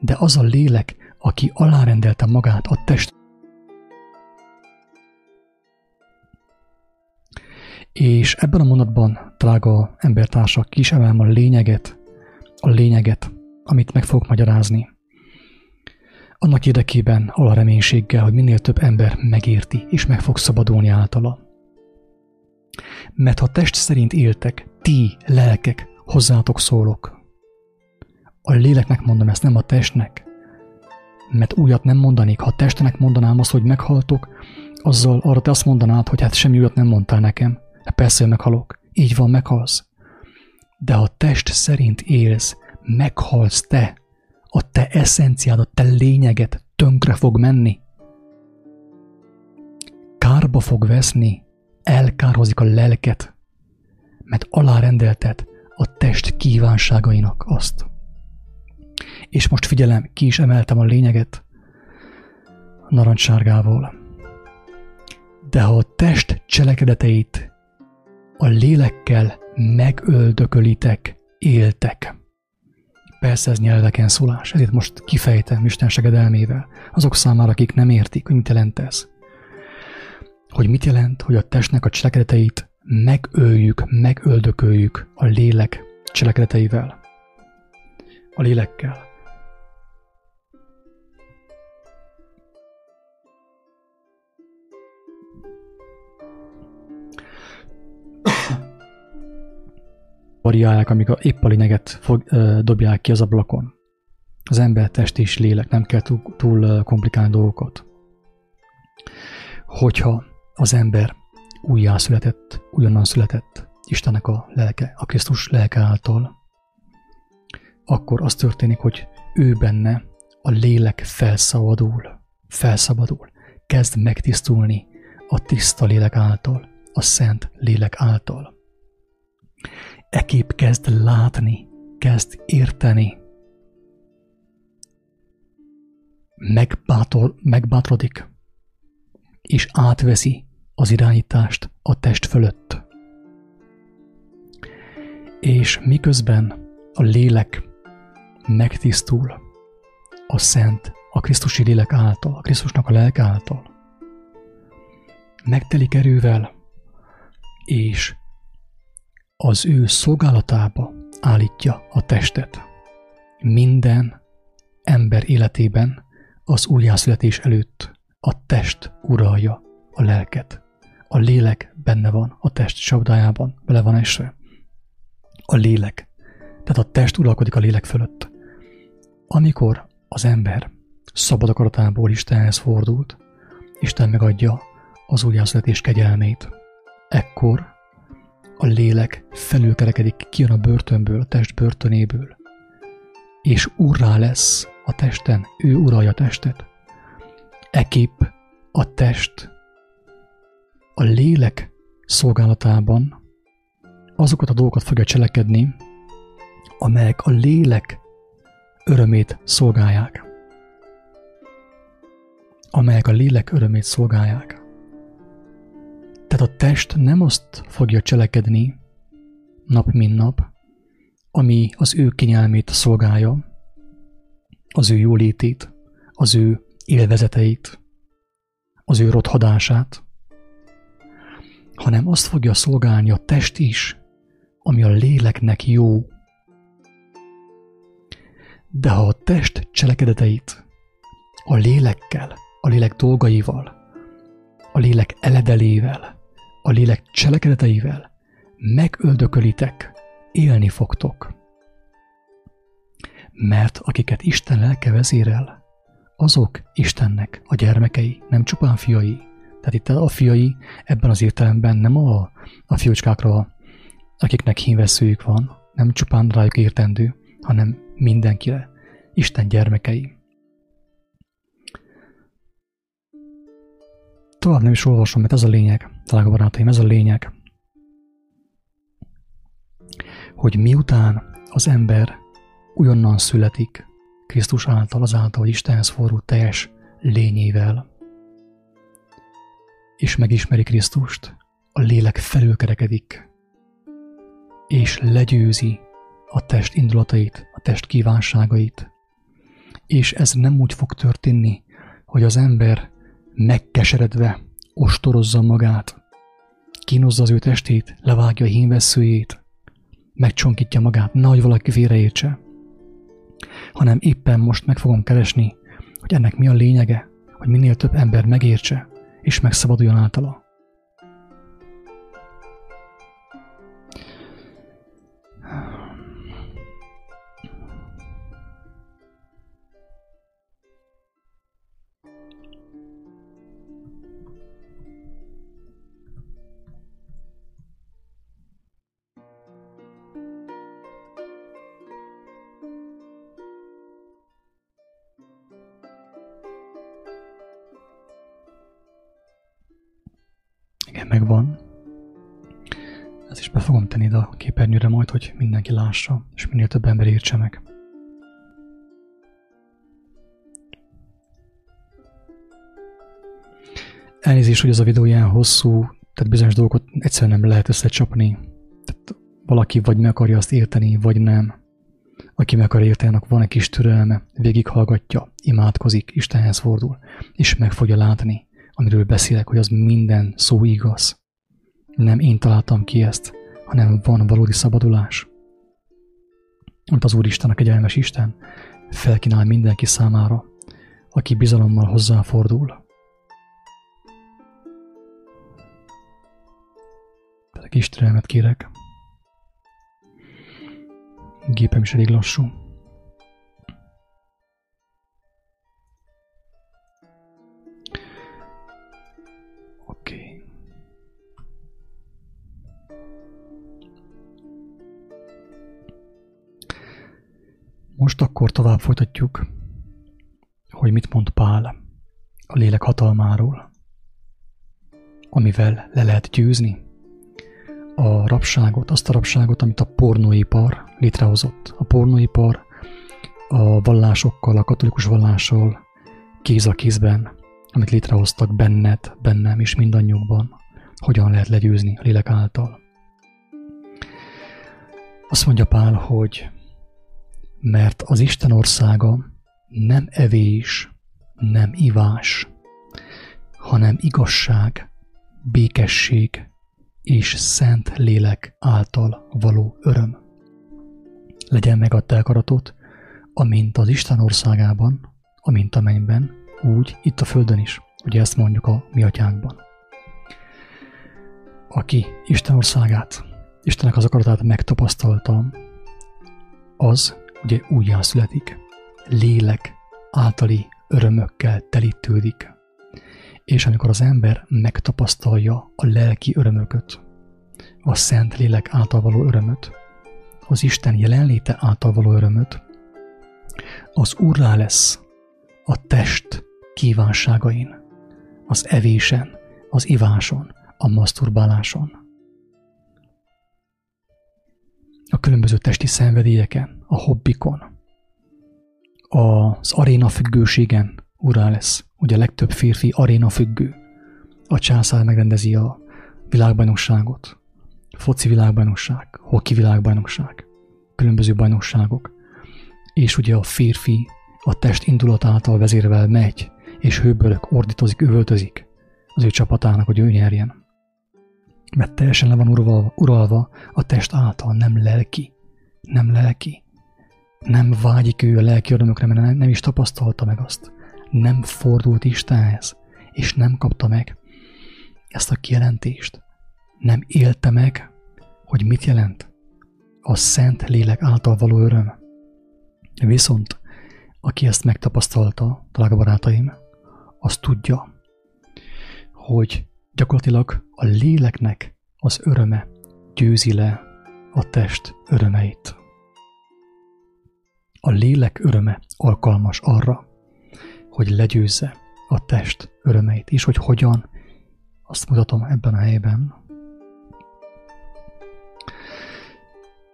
De az a lélek, aki alárendelte magát a test És ebben a mondatban, drága embertársak, kis emelem a lényeget, a lényeget, amit meg fogok magyarázni. Annak érdekében, a reménységgel, hogy minél több ember megérti és meg fog szabadulni általa. Mert ha test szerint éltek, ti, lelkek, hozzátok szólok. A léleknek mondom ezt, nem a testnek. Mert újat nem mondanék. Ha a testnek mondanám azt, hogy meghaltok, azzal arra te azt mondanád, hogy hát semmi újat nem mondtál nekem. Hát persze, hogy meghalok. Így van, meghalsz. De ha test szerint élsz, meghalsz te. A te eszenciád, a te lényeget tönkre fog menni. Kárba fog veszni, elkárhozik a lelket, mert alárendelted a test kívánságainak azt. És most figyelem, ki is emeltem a lényeget narancssárgával. De ha a test cselekedeteit a lélekkel megöldökölitek, éltek. Persze ez nyelveken szólás, ezért most kifejtem Isten segedelmével. Azok számára, akik nem értik, hogy mit jelent ez. Hogy mit jelent, hogy a testnek a cselekedeteit megöljük, megöldököljük a lélek cselekedeteivel. A lélekkel. Variálják, amíg a, épp a lényeget fog, ö, dobják ki az ablakon. Az ember test és lélek, nem kell túl, túl komplikálni dolgokat. Hogyha az ember újjászületett, újonnan született Istennek a lelke, a Krisztus lelke által, akkor az történik, hogy ő benne a lélek felszabadul, felszabadul, kezd megtisztulni a tiszta lélek által, a szent lélek által. Ekép kezd látni, kezd érteni, megbátor, megbátrodik, és átveszi az irányítást a test fölött. És miközben a lélek megtisztul a szent, a Krisztusi lélek által, a Krisztusnak a lelk által, megtelik erővel, és az ő szolgálatába állítja a testet. Minden ember életében az újjászületés előtt a test uralja a lelket. A lélek benne van a test csapdájában, bele van esve. A lélek. Tehát a test uralkodik a lélek fölött. Amikor az ember szabad akaratából Istenhez fordult, Isten megadja az újjászületés kegyelmét. Ekkor a lélek felülkerekedik, kijön a börtönből, a test börtönéből, és urrá lesz a testen, ő uralja a testet. Ekép a test a lélek szolgálatában azokat a dolgokat fogja cselekedni, amelyek a lélek örömét szolgálják. Amelyek a lélek örömét szolgálják. Tehát a test nem azt fogja cselekedni nap mint nap, ami az ő kinyelmét szolgálja, az ő jólétét, az ő élvezeteit, az ő rothadását, hanem azt fogja szolgálni a test is, ami a léleknek jó. De ha a test cselekedeteit a lélekkel, a lélek dolgaival, a lélek eledelével, a lélek cselekedeteivel megöldökölitek, élni fogtok. Mert akiket Isten lelke vezérel, azok Istennek a gyermekei, nem csupán fiai. Tehát itt a fiai ebben az értelemben nem a, a fiúcskákra, akiknek hínveszőjük van, nem csupán rájuk értendő, hanem mindenkire. Isten gyermekei. Tovább nem is olvasom, mert ez a lényeg, drága barátaim, ez a lényeg, hogy miután az ember újonnan születik, Krisztus által, azáltal, hogy Istenhez fordult teljes lényével, és megismeri Krisztust, a lélek felülkerekedik, és legyőzi a test indulatait, a test kívánságait. És ez nem úgy fog történni, hogy az ember megkeseredve ostorozza magát, kínozza az ő testét, levágja a hínveszőjét, megcsonkítja magát, nehogy valaki félreértse, hanem éppen most meg fogom keresni, hogy ennek mi a lényege, hogy minél több ember megértse, és megszabaduljon általa. hogy mindenki lássa, és minél több ember értse meg. Elnézést, hogy ez a videó ilyen hosszú, tehát bizonyos dolgokat egyszerűen nem lehet összecsapni. Tehát valaki vagy meg akarja azt érteni, vagy nem. Aki meg akar érteni, annak van egy kis türelme, végighallgatja, imádkozik, Istenhez fordul, és meg fogja látni, amiről beszélek, hogy az minden szó igaz. Nem én találtam ki ezt, hanem van valódi szabadulás. Amit az Úristen, a kegyelmes Isten felkínál mindenki számára, aki bizalommal hozzáfordul. Kis türelmet kérek. Gépem is elég lassú. Most akkor tovább folytatjuk, hogy mit mond Pál a lélek hatalmáról, amivel le lehet győzni a rabságot, azt a rabságot, amit a pornóipar létrehozott. A pornóipar a vallásokkal, a katolikus vallással kéz a kézben, amit létrehoztak benned, bennem és mindannyiunkban, hogyan lehet legyőzni a lélek által. Azt mondja Pál, hogy mert az Isten országa nem evés, nem ivás, hanem igazság, békesség és szent lélek által való öröm. Legyen meg a te akaratot, amint az Isten országában, amint a mennyben, úgy itt a földön is. Ugye ezt mondjuk a mi atyánkban. Aki Isten országát, Istennek az akaratát megtapasztalta, az ugye újjászületik. Lélek általi örömökkel telítődik. És amikor az ember megtapasztalja a lelki örömököt, a Szent Lélek által való örömöt, az Isten jelenléte által való örömöt, az Úrrá lesz a test kívánságain, az evésen, az iváson, a maszturbáláson, a különböző testi szenvedélyeken, a hobbikon, az aréna függőségen urá lesz. Ugye a legtöbb férfi aréna függő. A császár megrendezi a világbajnokságot, foci világbajnokság, hoki világbajnokság, különböző bajnokságok. És ugye a férfi a test indulat által vezérvel megy, és hőbölök, ordítozik, üvöltözik az ő csapatának, hogy ő nyerjen. Mert teljesen le van uralva, uralva a test által, nem lelki. Nem lelki. Nem vágyik ő a lelki örömökre, mert nem, is tapasztalta meg azt. Nem fordult Istenhez, és nem kapta meg ezt a kijelentést. Nem élte meg, hogy mit jelent a Szent Lélek által való öröm. Viszont, aki ezt megtapasztalta, drága barátaim, az tudja, hogy gyakorlatilag a léleknek az öröme győzi le a test örömeit. A lélek öröme alkalmas arra, hogy legyőzze a test örömeit, és hogy hogyan, azt mutatom ebben a helyben.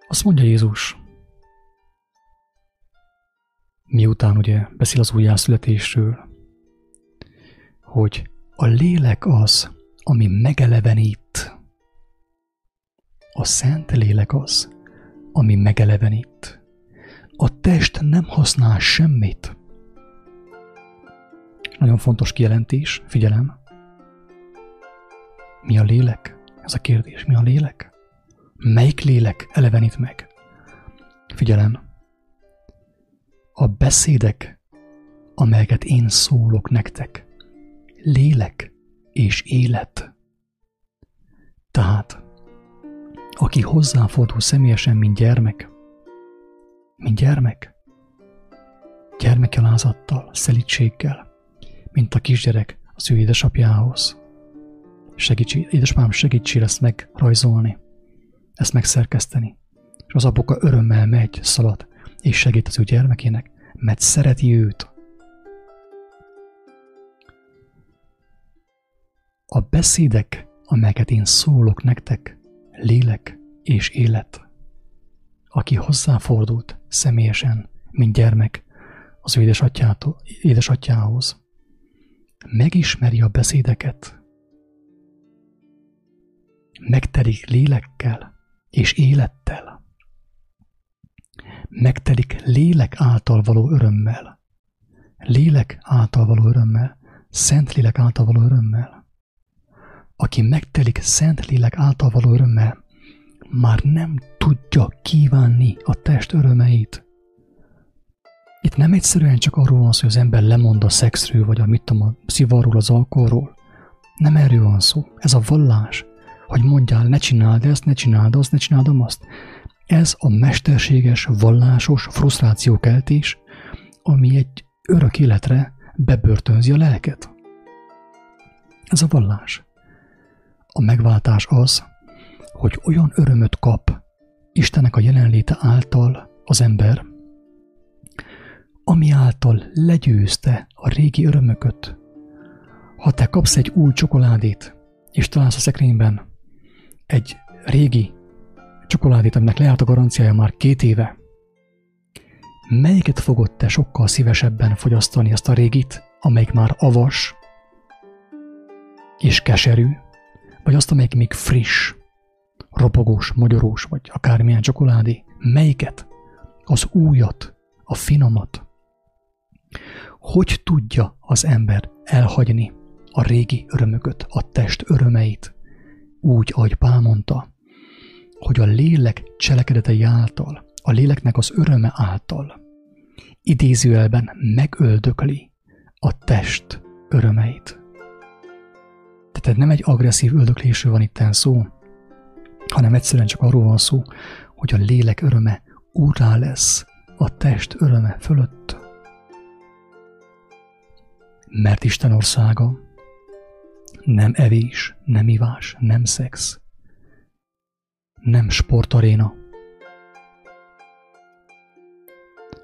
Azt mondja Jézus, miután ugye beszél az újjászületésről, hogy a lélek az, ami megelevenít. A szent lélek az, ami megelevenít. A test nem használ semmit. Nagyon fontos kijelentés, figyelem. Mi a lélek? Ez a kérdés. Mi a lélek? Melyik lélek elevenít meg? Figyelem. A beszédek, amelyeket én szólok nektek, lélek és élet. Tehát, aki hozzáfordul személyesen, mint gyermek, mint gyermek, gyermekelázattal, szelítséggel, mint a kisgyerek az ő édesapjához. Segíts, édesapám, segítsél ezt megrajzolni, ezt megszerkeszteni. És az apuka örömmel megy, szalad, és segít az ő gyermekének, mert szereti őt, A beszédek, amelyeket én szólok nektek, lélek és élet. Aki hozzáfordult személyesen, mint gyermek, az ő édesatyához, megismeri a beszédeket, megtelik lélekkel és élettel. Megtelik lélek által való örömmel. Lélek által való örömmel. Szent lélek által való örömmel. Aki megtelik szent lélek által való örömmel, már nem tudja kívánni a test örömeit. Itt nem egyszerűen csak arról van szó, hogy az ember lemond a szexről, vagy a mit tudom, a szivarról, az alkoholról. Nem erről van szó. Ez a vallás, hogy mondjál, ne csináld ezt, ne csináld azt, ne csináld azt. Ez a mesterséges, vallásos frusztrációkeltés, ami egy örök életre bebörtönzi a lelket. Ez a vallás. A megváltás az, hogy olyan örömöt kap Istennek a jelenléte által az ember, ami által legyőzte a régi örömököt. Ha te kapsz egy új csokoládét, és találsz a szekrényben egy régi csokoládét, aminek lejárt a garanciája már két éve, melyiket fogod te sokkal szívesebben fogyasztani azt a régit, amelyik már avas és keserű, vagy azt, amelyik még friss, ropogós, magyarós, vagy akármilyen csokoládé, melyiket? Az újat, a finomat. Hogy tudja az ember elhagyni a régi örömöket, a test örömeit, úgy, ahogy Pál mondta, hogy a lélek cselekedetei által, a léleknek az öröme által idézőjelben megöldökli a test örömeit. Tehát nem egy agresszív öldöklésről van itt szó, hanem egyszerűen csak arról van szó, hogy a lélek öröme úrá lesz a test öröme fölött. Mert Isten országa nem evés, nem ivás, nem szex, nem sportaréna,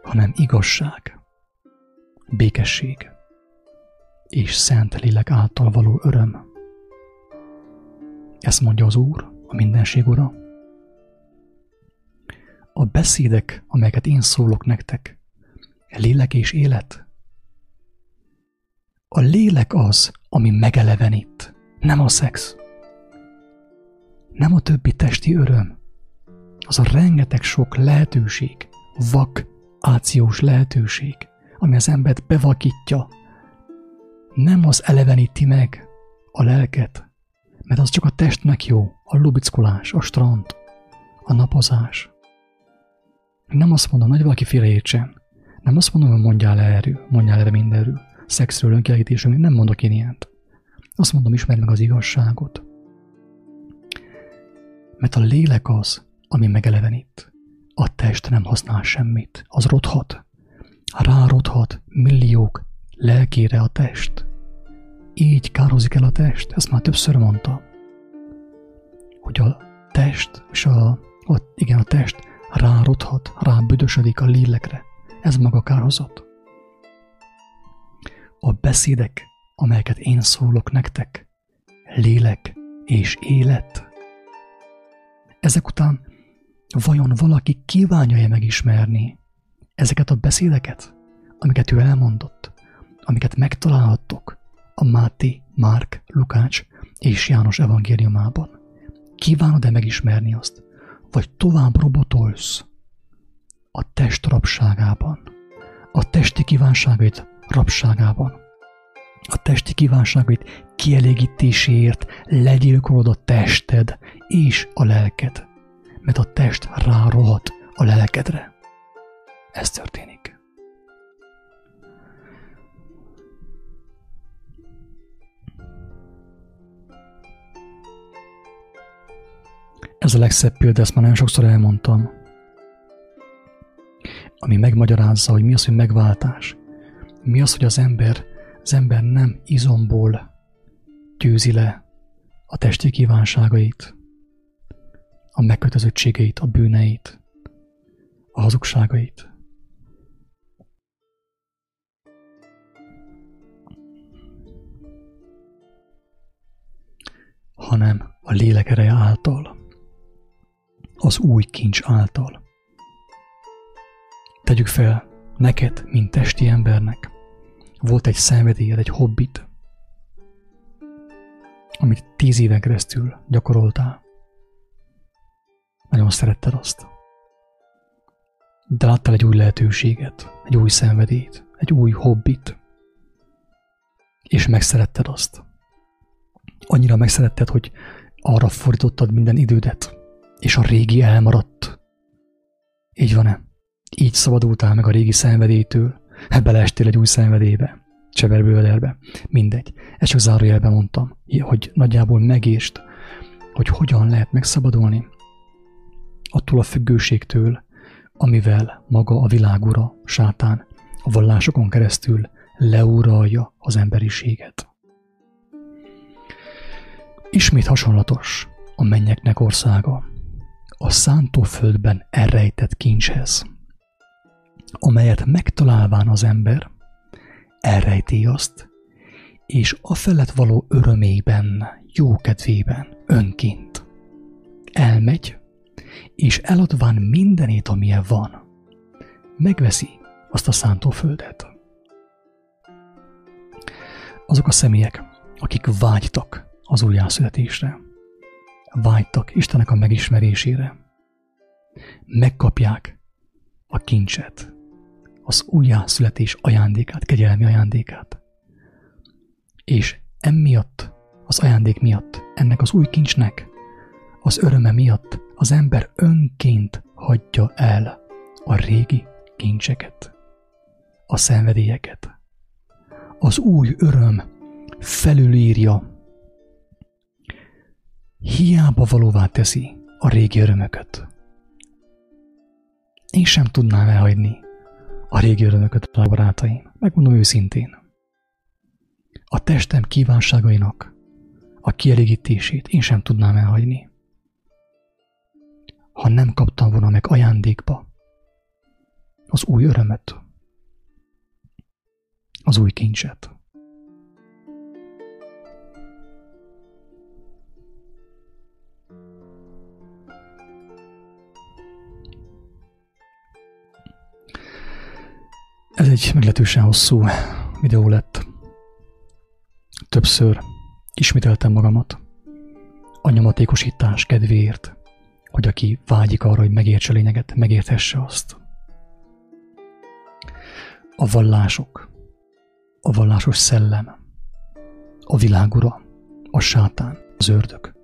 hanem igazság, békesség és szent lélek által való öröm. Ezt mondja az Úr, a mindenség ura. A beszédek, amelyeket én szólok nektek, lélek és élet. A lélek az, ami megelevenít, nem a szex. Nem a többi testi öröm. Az a rengeteg sok lehetőség, vak, ációs lehetőség, ami az embert bevakítja, nem az eleveníti meg a lelket, mert az csak a testnek jó, a lubickolás, a strand, a napozás. Nem azt mondom, hogy valaki félreértsen. Nem azt mondom, hogy mondjál erről, mondjál erre mindenről, szexről, önkielégítésről, nem mondok én ilyent. Azt mondom, ismerd meg az igazságot. Mert a lélek az, ami megelevenít. A test nem használ semmit. Az rothat. Rárothat milliók lelkére a test így kározik el a test, ezt már többször mondta, hogy a test, és a, a igen, a test rárothat, rábüdösödik a lélekre. Ez maga kárhozat. A beszédek, amelyeket én szólok nektek, lélek és élet. Ezek után vajon valaki kívánja-e megismerni ezeket a beszédeket, amiket ő elmondott, amiket megtalálhattok a Máté, Márk, Lukács és János evangéliumában. Kívánod-e megismerni azt, vagy tovább robotolsz a test rabságában, a testi kívánságait rabságában, a testi kívánságait kielégítéséért legyilkolod a tested és a lelked, mert a test rárohat a lelkedre. Ez történik. Ez a legszebb példa, ezt már nagyon sokszor elmondtam. Ami megmagyarázza, hogy mi az, hogy megváltás. Mi az, hogy az ember, az ember nem izomból győzi le a testi kívánságait, a megkötözöttségeit, a bűneit, a hazugságait. hanem a lélek ereje által az új kincs által. Tegyük fel, neked, mint testi embernek, volt egy szenvedélyed, egy hobbit, amit tíz éven keresztül gyakoroltál. nagyon szeretted azt. De láttál egy új lehetőséget, egy új szenvedélyt, egy új hobbit, és megszeretted azt. Annyira megszeretted, hogy arra fordítottad minden idődet, és a régi elmaradt. Így van-e? Így szabadultál meg a régi szenvedélytől, beleestél egy új szenvedélybe, cseverbővederbe, mindegy. Ezt csak zárójelben mondtam, hogy nagyjából megést, hogy hogyan lehet megszabadulni attól a függőségtől, amivel maga a világura, sátán, a vallásokon keresztül leuralja az emberiséget. Ismét hasonlatos a mennyeknek országa, a szántóföldben elrejtett kincshez, amelyet megtalálván az ember, elrejti azt, és a felett való örömében, jókedvében, önként elmegy, és eladván mindenét, amilyen van, megveszi azt a szántóföldet. Azok a személyek, akik vágytak az újjászületésre, vágytak Istenek a megismerésére, megkapják a kincset, az újjászületés ajándékát, kegyelmi ajándékát. És emiatt, az ajándék miatt, ennek az új kincsnek, az öröme miatt az ember önként hagyja el a régi kincseket, a szenvedélyeket. Az új öröm felülírja, hiába valóvá teszi a régi örömöket. Én sem tudnám elhagyni a régi örömöket a barátaim, megmondom őszintén. A testem kívánságainak a kielégítését én sem tudnám elhagyni. Ha nem kaptam volna meg ajándékba az új örömet, az új kincset. Ez egy meglehetősen hosszú videó lett. Többször ismételtem magamat a nyomatékosítás kedvéért, hogy aki vágyik arra, hogy megértse lényeget, megérthesse azt. A vallások, a vallásos szellem, a világura, a sátán, az ördög,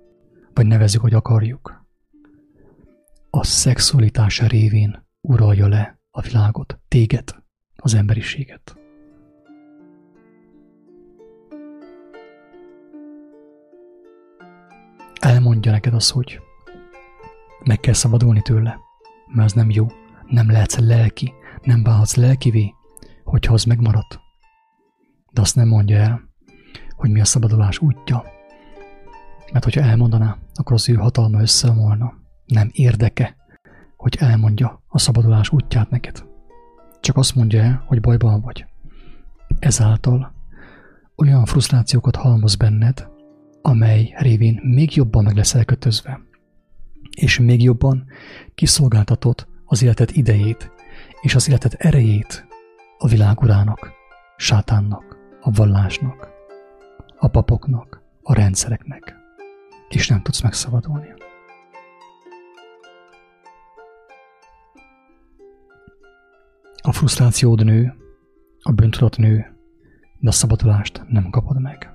vagy nevezzük, hogy akarjuk. A szexualitás révén uralja le a világot, téged, az emberiséget. Elmondja neked azt, hogy meg kell szabadulni tőle, mert az nem jó, nem lehetsz lelki, nem válhatsz lelkivé, hogyha az megmarad. De azt nem mondja el, hogy mi a szabadulás útja. Mert hogyha elmondaná, akkor az ő hatalma összeomolna. Nem érdeke, hogy elmondja a szabadulás útját neked csak azt mondja hogy bajban vagy. Ezáltal olyan frusztrációkat halmoz benned, amely révén még jobban meg leszel kötözve, és még jobban kiszolgáltatod az életed idejét és az életed erejét a világurának, sátánnak, a vallásnak, a papoknak, a rendszereknek, és nem tudsz megszabadulni. A frusztrációd nő, a bűntudat nő, de a szabadulást nem kapod meg.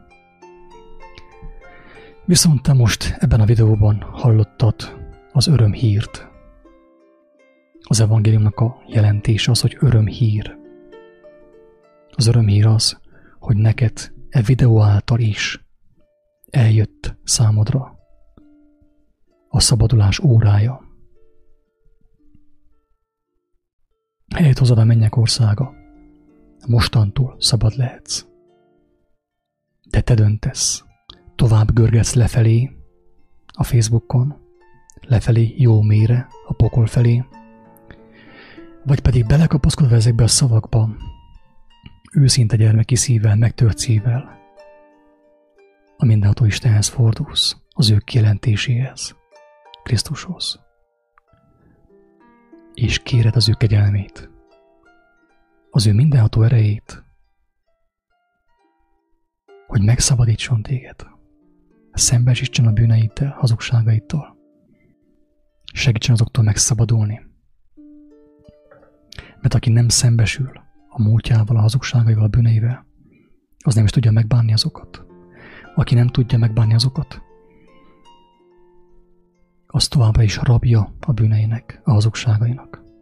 Viszont te most ebben a videóban hallottad az örömhírt. Az evangéliumnak a jelentése az, hogy örömhír. Az örömhír az, hogy neked e videó által is eljött számodra a szabadulás órája. Helyet hozod a mennyek országa. Mostantól szabad lehetsz. De te döntesz. Tovább görgetsz lefelé a Facebookon, lefelé jó mélyre, a pokol felé, vagy pedig belekapaszkodva ezekbe a szavakba, őszinte gyermeki szívvel, megtört szívvel, a mindenható Istenhez fordulsz, az ő kijelentéséhez, Krisztushoz és kéred az ő kegyelmét, az ő mindenható erejét, hogy megszabadítson téged, szembesítsen a bűneiddel, hazugságaiddal, Segítsen azoktól megszabadulni. Mert aki nem szembesül a múltjával, a hazugságaival, a bűneivel, az nem is tudja megbánni azokat. Aki nem tudja megbánni azokat, az továbbra is rabja a bűneinek, a hazugságainak.